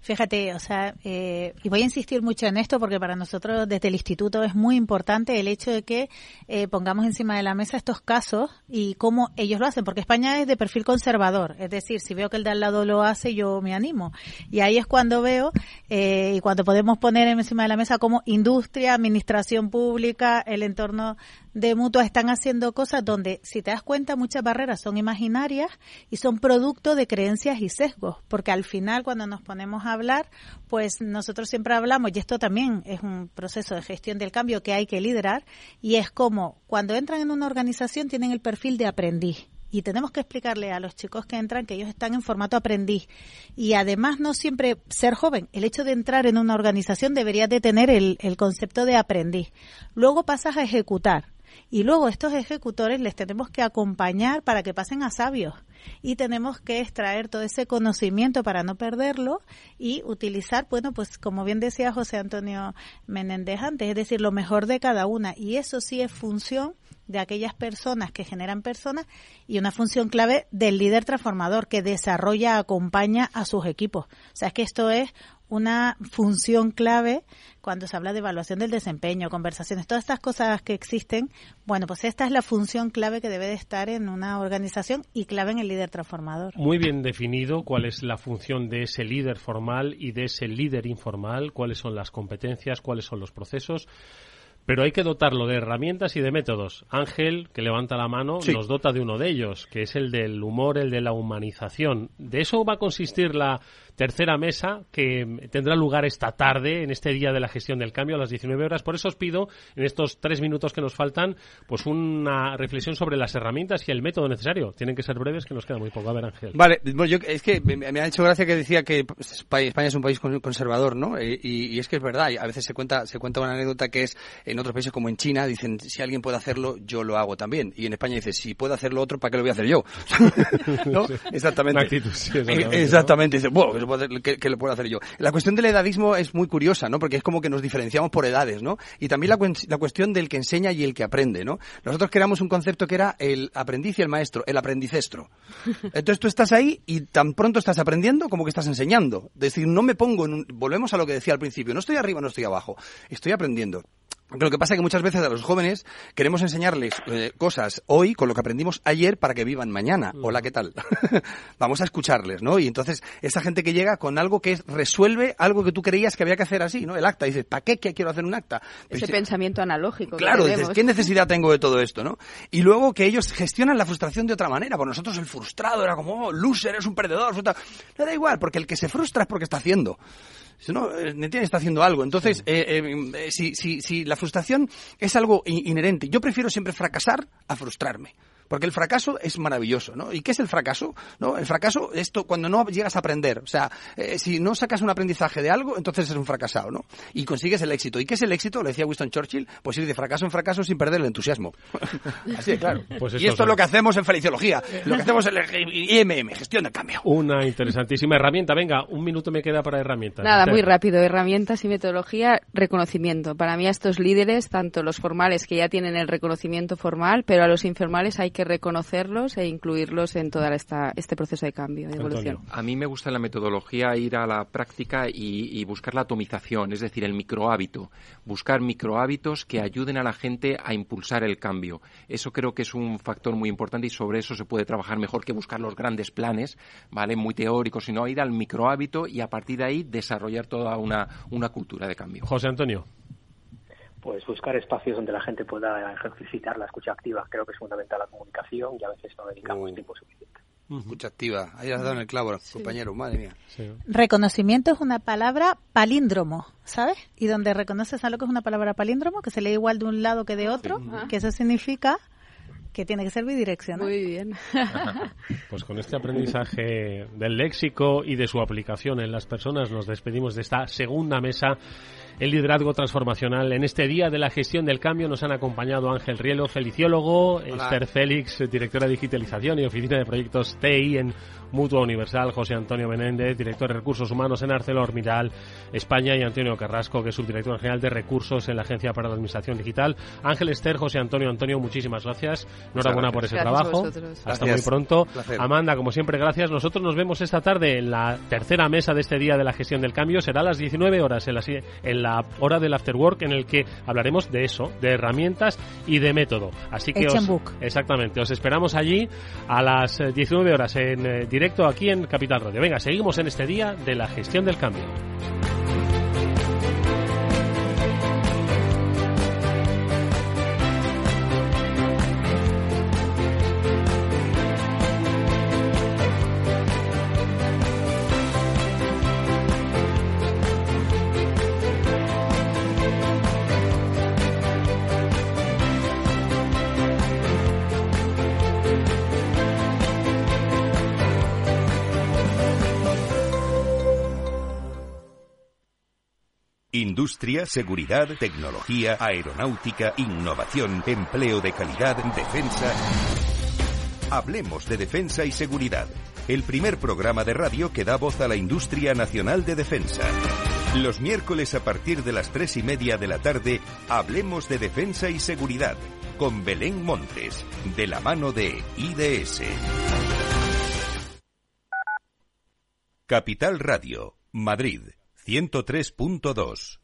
Fíjate, o sea, eh, y voy a insistir mucho en esto porque para nosotros desde el instituto es muy importante el hecho de que eh, pongamos encima de la mesa estos casos y cómo ellos lo hacen, porque España es de perfil conservador, es decir, si veo que el de al lado lo hace, yo me animo. Y ahí es cuando veo eh, y cuando podemos poner encima de la mesa como industria, administración pública, el entorno de mutua están haciendo cosas donde, si te das cuenta, muchas barreras son imaginarias y son producto de creencias y sesgos, porque al final cuando nos ponemos a hablar, pues nosotros siempre hablamos, y esto también es un proceso de gestión del cambio que hay que liderar, y es como cuando entran en una organización tienen el perfil de aprendiz. Y tenemos que explicarle a los chicos que entran que ellos están en formato aprendiz. Y además no siempre ser joven, el hecho de entrar en una organización debería de tener el, el concepto de aprendiz. Luego pasas a ejecutar y luego estos ejecutores les tenemos que acompañar para que pasen a sabios y tenemos que extraer todo ese conocimiento para no perderlo y utilizar, bueno, pues como bien decía José Antonio Menéndez antes, es decir, lo mejor de cada una y eso sí es función de aquellas personas que generan personas y una función clave del líder transformador que desarrolla, acompaña a sus equipos. O sea, es que esto es una función clave cuando se habla de evaluación del desempeño, conversaciones, todas estas cosas que existen. Bueno, pues esta es la función clave que debe de estar en una organización y clave en el líder transformador. Muy bien definido cuál es la función de ese líder formal y de ese líder informal, cuáles son las competencias, cuáles son los procesos. Pero hay que dotarlo de herramientas y de métodos. Ángel, que levanta la mano, nos dota de uno de ellos, que es el del humor, el de la humanización. De eso va a consistir la tercera mesa que tendrá lugar esta tarde, en este día de la gestión del cambio, a las 19 horas. Por eso os pido, en estos tres minutos que nos faltan, pues una reflexión sobre las herramientas y el método necesario. Tienen que ser breves, que nos queda muy poco. A ver, Ángel. Vale, yo, es que me, ha hecho gracia que decía que España es un país conservador, ¿no? Y, es que es verdad, a veces se cuenta, se cuenta una anécdota que es en otros países como en China dicen, si alguien puede hacerlo, yo lo hago también. Y en España dice, si puede hacerlo otro, ¿para qué lo voy a hacer yo? ¿No? Exactamente. exactamente. Dice, bueno, ¿qué, lo puedo hacer yo? La cuestión del edadismo es muy curiosa, ¿no? Porque es como que nos diferenciamos por edades, ¿no? Y también la, la cuestión del que enseña y el que aprende, ¿no? Nosotros creamos un concepto que era el aprendiz y el maestro, el aprendicestro. Entonces tú estás ahí y tan pronto estás aprendiendo como que estás enseñando. Es decir, no me pongo en un... Volvemos a lo que decía al principio, no estoy arriba, no estoy abajo, estoy aprendiendo. Lo que pasa es que muchas veces a los jóvenes queremos enseñarles eh, cosas hoy con lo que aprendimos ayer para que vivan mañana. Hola, ¿qué tal? Vamos a escucharles, ¿no? Y entonces esa gente que llega con algo que resuelve algo que tú creías que había que hacer así, ¿no? El acta. dices, ¿para qué quiero hacer un acta? Ese pensamiento analógico. Claro, dices, ¿qué necesidad tengo de todo esto, no? Y luego que ellos gestionan la frustración de otra manera. Por nosotros el frustrado era como, oh, loser, es un perdedor. No da igual, porque el que se frustra es porque está haciendo. No, eh, Netian está haciendo algo. Entonces, eh, eh, si, si, si la frustración es algo inherente, yo prefiero siempre fracasar a frustrarme. Porque el fracaso es maravilloso, ¿no? ¿Y qué es el fracaso? ¿No? El fracaso es cuando no llegas a aprender. O sea, eh, si no sacas un aprendizaje de algo, entonces eres un fracasado, ¿no? Y consigues el éxito. ¿Y qué es el éxito? Lo decía Winston Churchill, pues ir de fracaso en fracaso sin perder el entusiasmo. Así de claro. Pues y esto es lo que hacemos en Feliciología, lo que hacemos en el IMM, gestión de cambio. Una interesantísima herramienta. Venga, un minuto me queda para herramientas. Nada, muy rápido. Herramientas y metodología, reconocimiento. Para mí a estos líderes, tanto los formales que ya tienen el reconocimiento formal, pero a los informales hay que reconocerlos e incluirlos en todo este proceso de cambio, de evolución. A mí me gusta en la metodología ir a la práctica y, buscar la atomización, es decir, el microhábito, buscar microhábitos que ayuden a la gente a impulsar el cambio. Eso creo que es un factor muy importante y sobre eso se puede trabajar mejor que buscar los grandes planes, ¿vale? Muy teóricos, sino ir al microhábito y a partir de ahí desarrollar toda una, una cultura de cambio. José Antonio pues buscar espacios donde la gente pueda ejercitar la escucha activa. Creo que es fundamental la comunicación y a veces no dedicamos mm. tiempo suficiente. Escucha activa. Ahí has dado en el clavo, compañero. Madre mía. Reconocimiento es una palabra palíndromo, ¿sabes? Y donde reconoces algo que es una palabra palíndromo, que se lee igual de un lado que de otro, que eso significa que tiene que ser bidireccional. Muy bien. pues con este aprendizaje del léxico y de su aplicación en las personas nos despedimos de esta segunda mesa el liderazgo transformacional. En este día de la gestión del cambio nos han acompañado Ángel Rielo, feliciólogo, Esther Félix, directora de digitalización y oficina de proyectos TI en Mutua Universal, José Antonio Menéndez, director de recursos humanos en ArcelorMittal España y Antonio Carrasco, que es subdirector general de recursos en la Agencia para la Administración Digital. Ángel Esther, José Antonio, Antonio, muchísimas gracias. Enhorabuena por ese trabajo. Hasta muy pronto. Amanda, como siempre, gracias. Nosotros nos vemos esta tarde en la tercera mesa de este día de la gestión del cambio. Será a las 19 horas en la, en la hora del after work en el que hablaremos de eso, de herramientas y de método. Así que os, exactamente, os esperamos allí a las 19 horas en eh, directo aquí en Capital Radio. Venga, seguimos en este día de la gestión del cambio. Industria, seguridad, tecnología, aeronáutica, innovación, empleo de calidad, defensa. Hablemos de defensa y seguridad. El primer programa de radio que da voz a la industria nacional de defensa. Los miércoles a partir de las tres y media de la tarde, hablemos de defensa y seguridad con Belén Montes, de la mano de IDS. Capital Radio, Madrid, 103.2.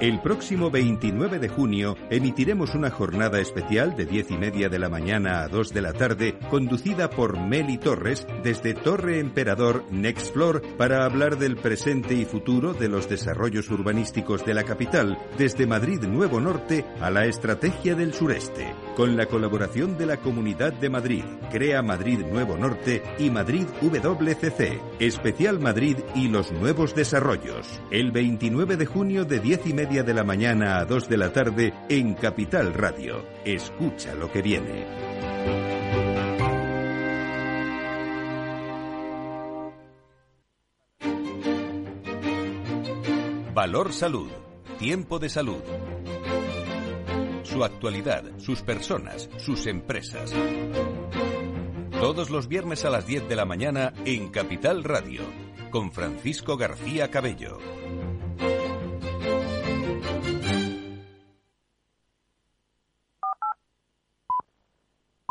El próximo 29 de junio emitiremos una jornada especial de 10 y media de la mañana a 2 de la tarde, conducida por Meli Torres desde Torre Emperador Next Floor para hablar del presente y futuro de los desarrollos urbanísticos de la capital, desde Madrid Nuevo Norte a la estrategia del sureste, con la colaboración de la Comunidad de Madrid, Crea Madrid Nuevo Norte y Madrid WCC, Especial Madrid y los nuevos desarrollos. El 29 de junio de 10 y media de la mañana a 2 de la tarde en Capital Radio. Escucha lo que viene. Valor Salud. Tiempo de salud. Su actualidad, sus personas, sus empresas. Todos los viernes a las 10 de la mañana en Capital Radio, con Francisco García Cabello.